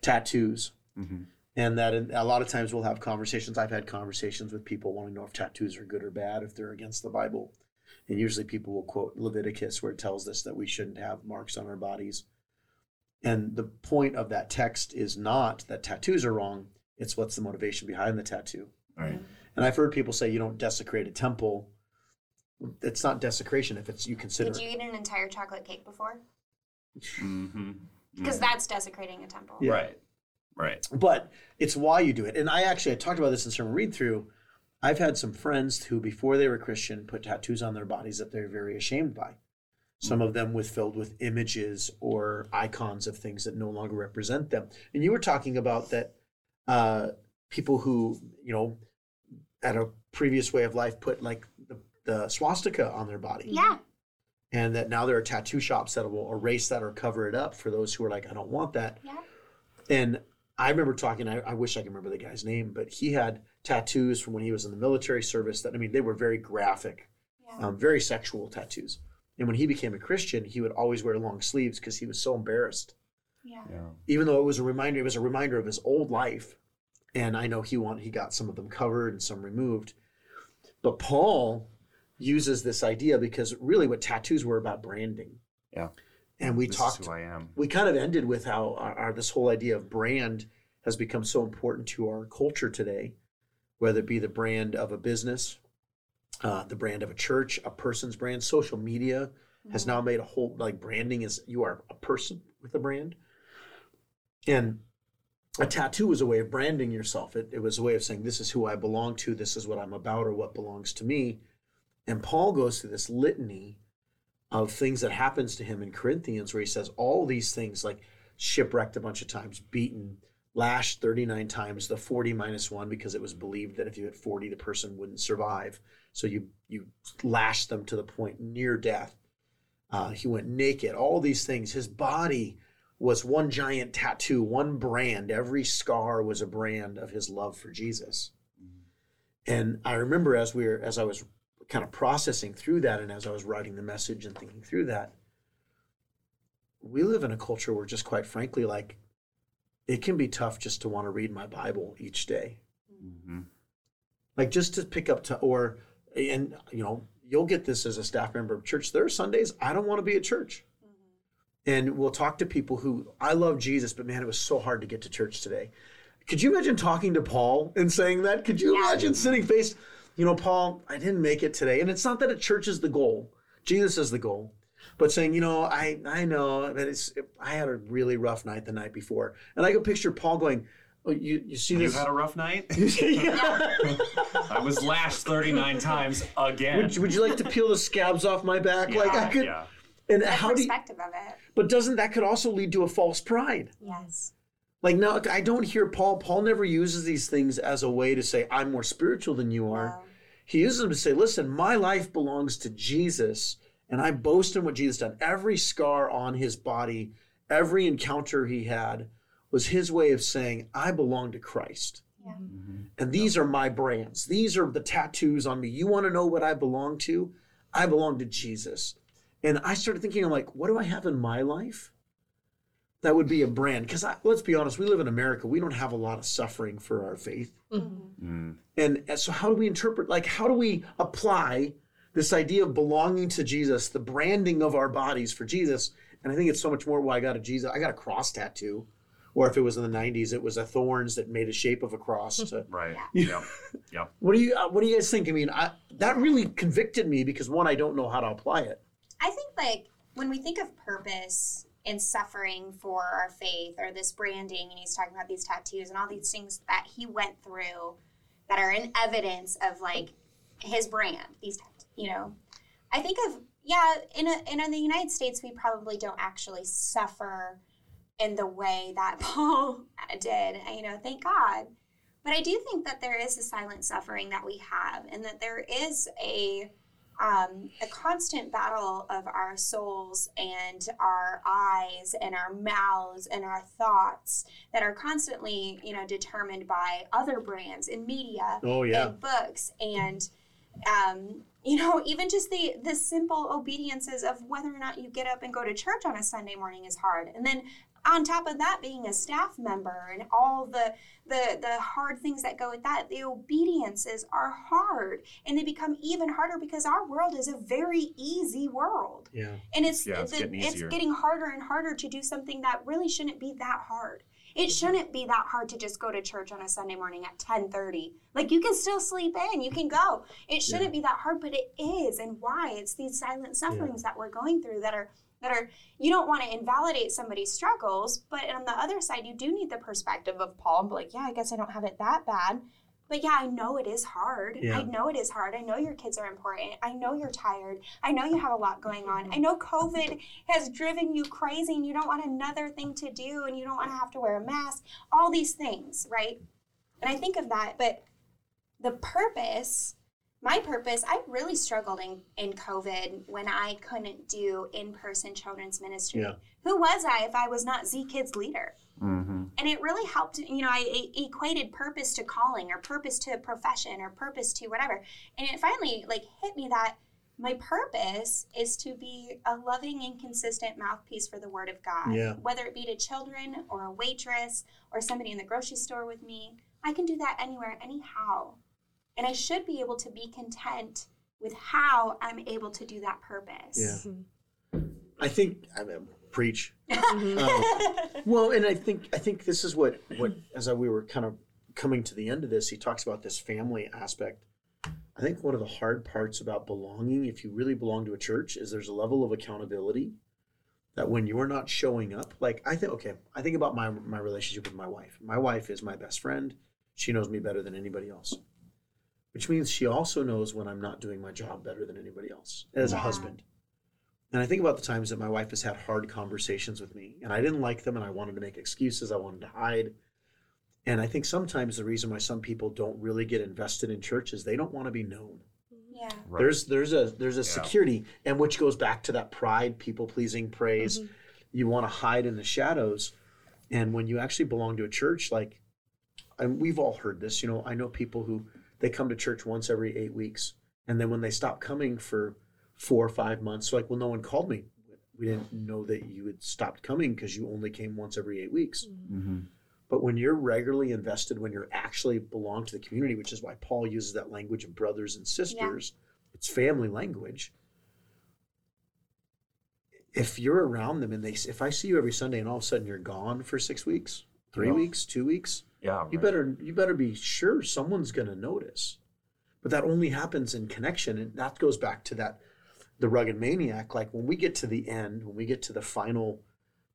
B: tattoos,
D: Mhm.
B: and that in, a lot of times we'll have conversations. I've had conversations with people wanting to know if tattoos are good or bad, if they're against the Bible, and usually people will quote Leviticus where it tells us that we shouldn't have marks on our bodies. And the point of that text is not that tattoos are wrong; it's what's the motivation behind the tattoo.
D: Right.
B: And I've heard people say you don't desecrate a temple. It's not desecration if it's you consider.
C: Did you eat an entire chocolate cake before?
D: Mm-hmm.
C: Because that's desecrating a temple.
B: Yeah.
D: Right. Right.
B: but it's why you do it. And I actually I talked about this in sermon read through. I've had some friends who, before they were Christian, put tattoos on their bodies that they're very ashamed by. Some of them with filled with images or icons of things that no longer represent them. And you were talking about that uh, people who you know at a previous way of life put like the, the swastika on their body.
C: Yeah.
B: and that now there are tattoo shops that will erase that or cover it up for those who are like, I don't want that.
C: Yeah.
B: And I remember talking, I, I wish I could remember the guy's name, but he had tattoos from when he was in the military service that, I mean, they were very graphic,
C: Yeah.
B: um, very sexual tattoos. And when he became a Christian, he would always wear long sleeves because he was so embarrassed.
C: Yeah.
D: Yeah.
B: Even though it was a reminder, it was a reminder of his old life. And I know he want he got some of them covered and some removed. But Paul uses this idea because really what tattoos were about branding.
D: Yeah.
B: And we
D: This
B: talked
D: is who I am.
B: we kind of ended with how our, our, this whole idea of brand has become so important to our culture today, whether it be the brand of a business, uh, the brand of a church, a person's brand. Social media has now made a whole like branding is you are a person with a brand, and a tattoo was a way of branding yourself. It, it was a way of saying this is who I belong to, this is what I'm about, or what belongs to me. And Paul goes through this litany of things that happens to him in Corinthians where he says all these things like shipwrecked a bunch of times, beaten, lashed 39 times, the 40 minus 1 because it was believed that if you hit 40 the person wouldn't survive. So you you lashed them to the point near death. Uh, he went naked, all these things. His body was one giant tattoo, one brand. Every scar was a brand of his love for Jesus. And I remember as we were as I was kind of processing through that and as I was writing the message and thinking through that, we live in a culture where just quite frankly, like it can be tough just to want to read my Bible each day.
D: Mm-hmm.
B: Like just to pick up to or and you know, you'll get this as a staff member of church. There are Sundays I don't want to be at church. And we'll talk to people who I love Jesus, but man, it was so hard to get to church today. Could you imagine talking to Paul and saying that? Could you
C: Yeah.
B: imagine sitting face, you know, Paul, I didn't make it today. And it's not that a church is the goal. Jesus is the goal. But saying, you know, I I know that it's I had a really rough night the night before. And I could picture Paul going, Oh, you you see this?
D: You had a rough night? [LAUGHS]
B: Yeah.
D: I was lashed 39 times again.
B: would, you, would you like to peel the scabs off my back? like I could
D: yeah.
B: and
C: The
B: how do you,
C: of it.
B: but doesn't that could also lead to a false pride?
C: Yes.
B: Like now, I don't hear Paul. Paul never uses these things as a way to say I'm more spiritual than you are.
C: No.
B: He uses them to say, "Listen, my life belongs to Jesus, and I boast in what Jesus done. Every scar on his body, every encounter he had, was his way of saying I belong to Christ,
C: Yeah. Mm-hmm.
B: and these are my brands. These are the tattoos on me. You want to know what I belong to? I belong to Jesus." And I started thinking, I'm like, what do I have in my life? that would be a brand because let's be honest we live in america we don't have a lot of suffering for our faith
D: Mm.
B: and, and so how do we interpret like how do we apply this idea of belonging to jesus the branding of our bodies for jesus and i think it's so much more why i got a jesus i got a cross tattoo or if it was in the 90s it was a thorns that made a shape of a cross to, [LAUGHS]
D: Right.
B: Yeah.
D: Yep. [LAUGHS] Yep.
B: what do you uh, what do you guys think i mean I, that really convicted me because one i don't know how to apply it
C: I think like when we think of purpose and suffering for our faith or this branding and he's talking about these tattoos and all these things that he went through that are in evidence of like his brand these you know i think of yeah, in a, in the United States, we probably don't actually suffer in the way that [LAUGHS] Paul did. You know, thank God. But I do think that there is a silent suffering that we have, and that there is a um, a constant battle of our souls and our eyes and our mouths and our thoughts that are constantly, you know, determined by other brands and media
B: Oh yeah.
C: and books and um, you know even just the the simple obediences of whether or not you get up and go to church on a sunday morning is hard and then on top of that being a staff member and all the the the hard things that go with that the obediences are hard and they become even harder because our world is a very easy world.
B: Yeah.
C: and it's
D: Yeah, it's
C: the-
D: getting
C: it's getting harder and harder to do something that really shouldn't be that hard. It mm-hmm. shouldn't be that hard to just go to church on a sunday morning at 10.30 like you can still sleep in you can go. It shouldn't be that hard but it is and why? It's these silent sufferings that we're going through that are that are you don't want to invalidate somebody's struggles but on the other side you do need the perspective of paul and be like yeah i guess i don't have it that bad but yeah, I know it is hard.
B: Yeah.
C: I know it is hard. I know your kids are important. I know you're tired. I know you have a lot going on. I know COVID has driven you crazy and you don't want another thing to do and you don't want to have to wear a mask. All these things, right? And I think of that, but the purpose, my purpose, I really struggled in, in COVID when I couldn't do in person children's ministry.
B: Yeah.
C: Who was I if I was not Z Kids leader?
D: Mm-hmm.
C: and it really helped you know I equated purpose to calling or purpose to a profession or purpose to whatever and it finally like hit me that my purpose is to be a loving and consistent mouthpiece for the word of god
B: Yeah.
C: whether it be to children or a waitress or somebody in the grocery store with me i can do that anywhere anyhow and i should be able to be content with how i'm able to do that purpose
B: Yeah. I think I mean, preach.
E: Mhm. [LAUGHS]
B: Um, well, and I think I think this is what what as I, we were kind of coming to the end of this, he talks about this family aspect. I think one of the hard parts about belonging, if you really belong to a church, is there's a level of accountability that when you're not showing up, like I think, okay, I think about my my relationship with my wife. My wife is my best friend. She knows me better than anybody else, which means she also knows when I'm not doing my job better than anybody else as a husband. And I think about the times that my wife has had hard conversations with me, and I didn't like them, and I wanted to make excuses, I wanted to hide. And I think sometimes the reason why some people don't really get invested in church is they don't want to be known.
C: yeah
D: Right.
B: There's there's a there's a
D: Yeah.
B: security, and which goes back to that pride, people pleasing, praise.
E: Mhm.
B: You want to hide in the shadows, and when you actually belong to a church, like, and we've all heard this. You know, I know people who they come to church once every eight weeks, and then when they stop coming for four or five months, like, well, no one called me. We didn't know that you had stopped coming because you only came once every eight weeks.
D: Mm-hmm.
B: But when you're regularly invested, when you're actually belong to the community, which is why Paul uses that language of brothers and sisters, it's family language. If you're around them and they, if I see you every Sunday and all of a sudden you're gone for six weeks, three
D: Yeah.
B: weeks, two weeks,
D: Yeah.
B: you
D: right.
B: better you better be sure someone's going to notice. But that only happens in connection, and that goes back to that the rugged maniac. Like when we get to the end, when we get to the final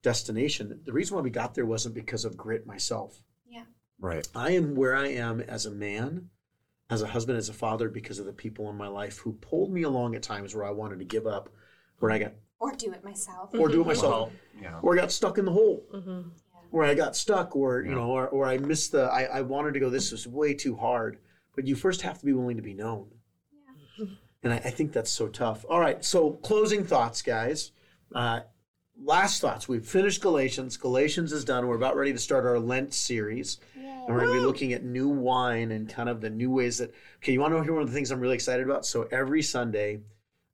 B: destination, the reason why we got there wasn't because of grit myself.
C: yeah
D: Right.
B: I am where I am as a man, as a husband, as a father, because of the people in my life who pulled me along at times where I wanted to give up, where I got
C: or do it myself
B: or do it [LAUGHS] myself,
D: Well, yeah.
B: or got stuck in the hole,
E: Mhm.
B: Where I got stuck, or you
D: Yeah.
B: know, or, or I missed the. I, I wanted to go. This was way too hard, but you first have to be willing to be known. Yeah. And I, I think that's so tough. All right, so closing thoughts, guys. Uh, last thoughts. We've finished Galatians. Galatians is done. We're about ready to start our Lent series. And we're going to be looking at new wine and kind of the new ways that. Okay, you want to hear one of the things I'm really excited about? So every Sunday,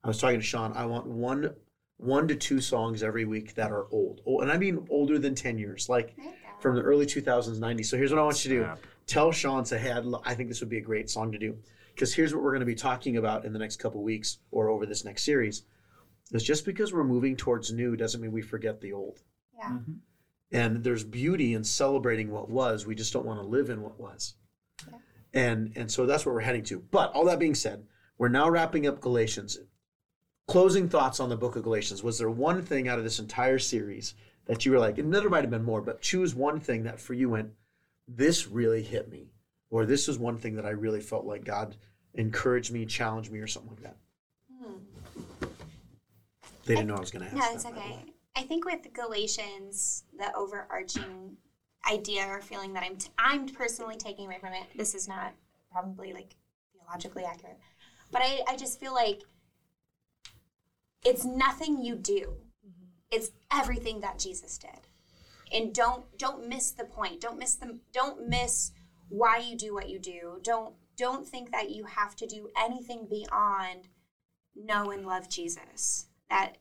B: I was talking to Sean. I want one, one to two songs every week that are old, oh, and I mean older than ten years, like
C: There you go.
B: from the early 2000s, 90s. So here's what I want you to do.
D: Snap.
B: Tell Sean, say, hey, I'd lo- I think this would be a great song to do. Because here's what we're going to be talking about in the next couple weeks or over this next series. Is just because we're moving towards new doesn't mean we forget the old.
C: yeah mm-hmm.
B: And there's beauty in celebrating what was. We just don't want to live in what was.
C: Yeah.
B: And and so that's what we're heading to. But all that being said, we're now wrapping up Galatians. Closing thoughts on the book of Galatians. Was there one thing out of this entire series that you were like, and there might have been more, but choose one thing that for you went, this really hit me, or this is one thing that I really felt like God encouraged me, challenged me, or something like that.
C: Hmm.
B: They didn't know I was going to ask.
C: No, it's okay. I think with Galatians, the overarching idea or feeling that I'm t- I'm personally taking away from it. This is not probably like theologically accurate, but I I just feel like it's nothing you do. Mm-hmm. It's everything that Jesus did. And don't don't miss the point. Don't miss the don't miss why you do what you do. Don't don't think that you have to do anything beyond know and love Jesus. That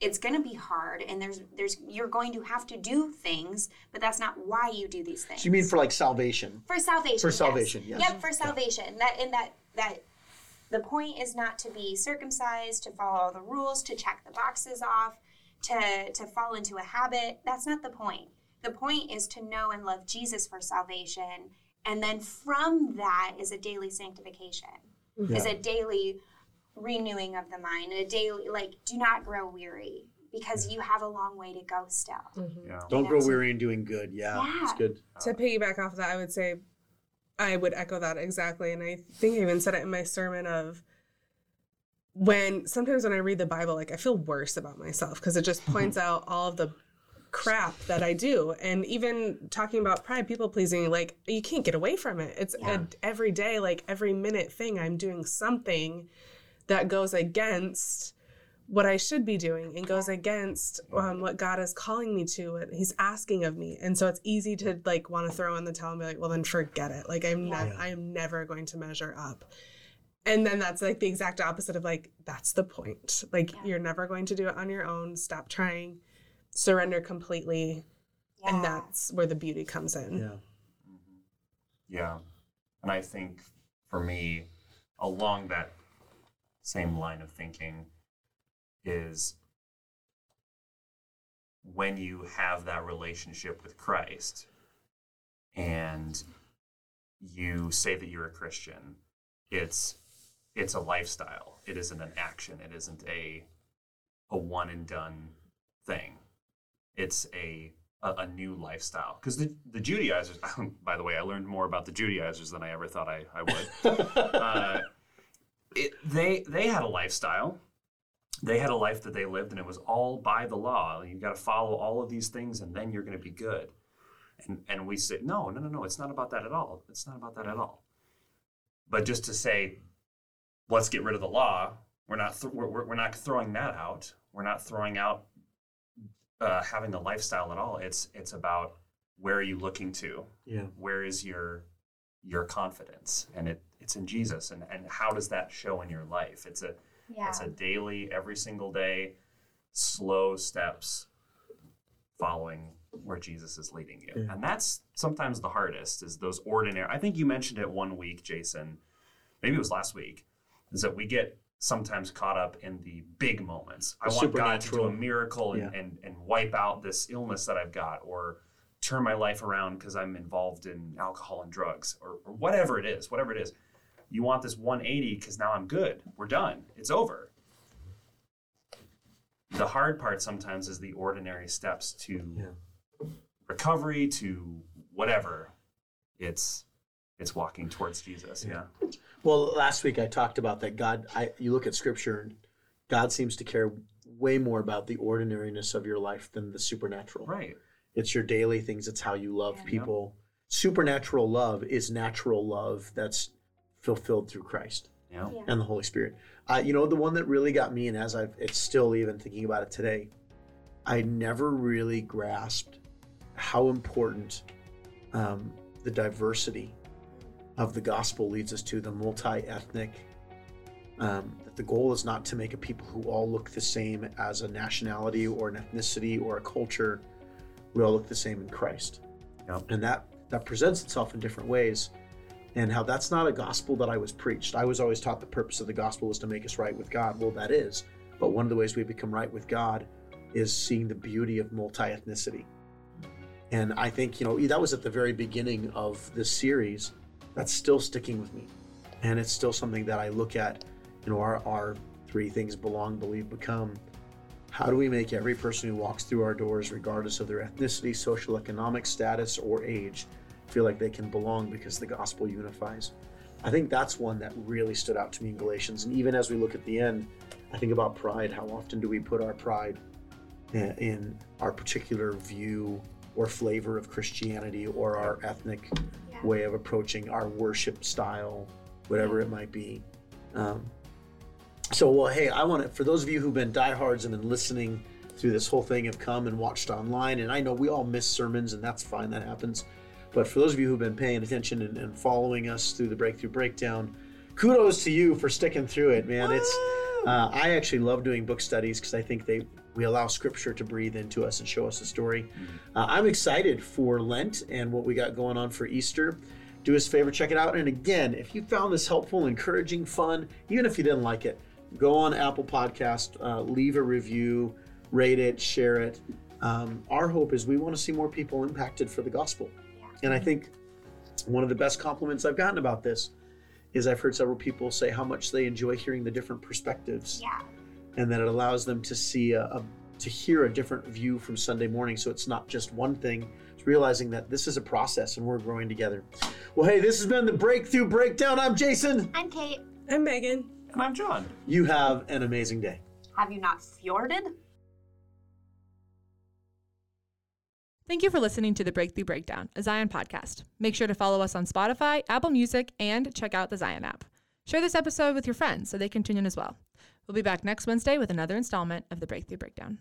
C: it's going to be hard and there's there's you're going to have to do things, but that's not why you do these things.
B: So you mean for like salvation?
C: For salvation.
B: For
C: yes.
B: salvation, yes.
C: Yep, for salvation. That in that that the point is not to be circumcised, to follow all the rules, to check the boxes off, to to fall into a habit. That's not the point. The point is to know and love Jesus for salvation, and then from that is a daily sanctification. Mm-hmm.
B: Is
C: a daily renewing of the mind, a daily like do not grow weary because you have a long way to go still. Mm-hmm.
D: Yeah.
B: Don't
C: Yeah,
B: grow weary in doing good. Yeah, it's
C: Yeah.
B: good.
E: to piggyback off of that, I would say I would echo that exactly. And I think I even said it in my sermon of when sometimes when I read the Bible, like I feel worse about myself because it just mm-hmm. points out all of the crap that I do. And even talking about pride, people pleasing, like you can't get away from it. It's
C: Yeah.
E: a every day, like every minute thing. I'm doing something that goes against what I should be doing and goes against um, what God is calling me to, what He's asking of me. And so it's easy to like want to throw in the towel and be like, well, then forget it. Like I'm
C: Yeah.
E: never, I am never going to measure up. And then that's like the exact opposite of like, that's the point. Like
C: Yeah.
E: you're never going to do it on your own. Stop trying, surrender completely. And that's where the beauty comes in.
B: Yeah.
D: Yeah. And I think for me, along that same line of thinking, is when you have that relationship with Christ and you say that you're a Christian, it's it's a lifestyle. It isn't an action. It isn't a a one and done thing. It's a a, a new lifestyle. Because the, the Judaizers, [LAUGHS] by the way, I learned more about the Judaizers than I ever thought I, I would. [LAUGHS] uh, it, they they had a lifestyle. They had a life that they lived, and it was all by the law. You've got to follow all of these things, and then you're going to be good. And and we say, no, no, no, no. It's not about that at all. It's not about that at all. But just to say, let's get rid of the law. We're not th- we're, we're not throwing that out. We're not throwing out uh, having a lifestyle at all. It's it's about where are you looking to?
B: Yeah.
D: Where is your your confidence? And it it's in Jesus. And and how does that show in your life? It's a
C: Yeah.
D: it's a daily, every single day, slow steps following where Jesus is leading you.
B: Yeah.
D: And that's sometimes the hardest is those ordinary. I think you mentioned it one week, Jason. Maybe it was last week. Is that we get sometimes caught up in the big moments. I want God to do a miracle and,
B: Yeah.
D: and, and wipe out this illness that I've got or turn my life around because I'm involved in alcohol and drugs or, or whatever it is, whatever it is. You want this 180 because now I'm good. We're done. It's over. The hard part sometimes is the ordinary steps to
B: Yeah.
D: recovery, to whatever. It's it's walking towards Jesus. Yeah.
B: Well, last week I talked about that God. I you look at Scripture, and God seems to care way more about the ordinariness of your life than the supernatural.
D: Right.
B: It's your daily things. It's how you love
C: Yeah.
B: people. Supernatural love is natural love that's fulfilled through Christ
D: Yeah.
C: Yeah.
B: and the Holy Spirit. Uh, you know, the one that really got me, and as I've, it's still even thinking about it today, I never really grasped how important um, the diversity of the gospel leads us to, the multi ethnic. Um, that the goal is not to make a people who all look the same as a nationality or an ethnicity or a culture. We all look the same in Christ.
D: Yep.
B: And that, that presents itself in different ways and how that's not a gospel that I was preached. I was always taught the purpose of the gospel was to make us right with God. Well, that is. But one of the ways we become right with God is seeing the beauty of multi ethnicity. And I think, you know, that was at the very beginning of this series. That's still sticking with me. And it's still something that I look at, you know, our, our three things belong, believe, become. How do we make every person who walks through our doors, regardless of their ethnicity, social, economic status, or age, feel like they can belong because the gospel unifies? I think that's one that really stood out to me in Galatians. And even as we look at the end, I think about pride. How often do we put our pride in, our particular view or flavor of Christianity or our ethnic
C: Yeah.
B: way of approaching our worship style, whatever it might be? Um, so, well, hey, I want to, for those of you who've been diehards and been listening through this whole thing, have come and watched online, and I know we all miss sermons, and that's fine, that happens. But for those of you who've been paying attention and, and following us through the Breakthrough Breakdown, kudos to you for sticking through it, man. It's uh, I actually love doing book studies because I think they we allow Scripture to breathe into us and show us a story. Uh, I'm excited for Lent and what we got going on for Easter. Do us a favor, check it out. And again, if you found this helpful, encouraging, fun, even if you didn't like it, go on Apple Podcast, uh, leave a review, rate it, share it. Um, our hope is we want to see more people impacted for the gospel.
C: Yeah.
B: And I think one of the best compliments I've gotten about this is I've heard several people say how much they enjoy hearing the different perspectives
C: Yeah.
B: and that it allows them to see a, a to hear a different view from Sunday morning. So it's not just one thing. It's realizing that this is a process and we're growing together. Well, hey, this has been the Breakthrough Breakdown. I'm Jason.
C: I'm Kate.
E: I'm Megan.
D: And I'm John.
B: You have an amazing day.
C: Have you not fjorded?
A: Thank you for listening to the Breakthrough Breakdown, a Zion podcast. Make sure to follow us on Spotify, Apple Music, and check out the Zion app. Share this episode with your friends so they can tune in as well. We'll be back next Wednesday with another installment of the Breakthrough Breakdown.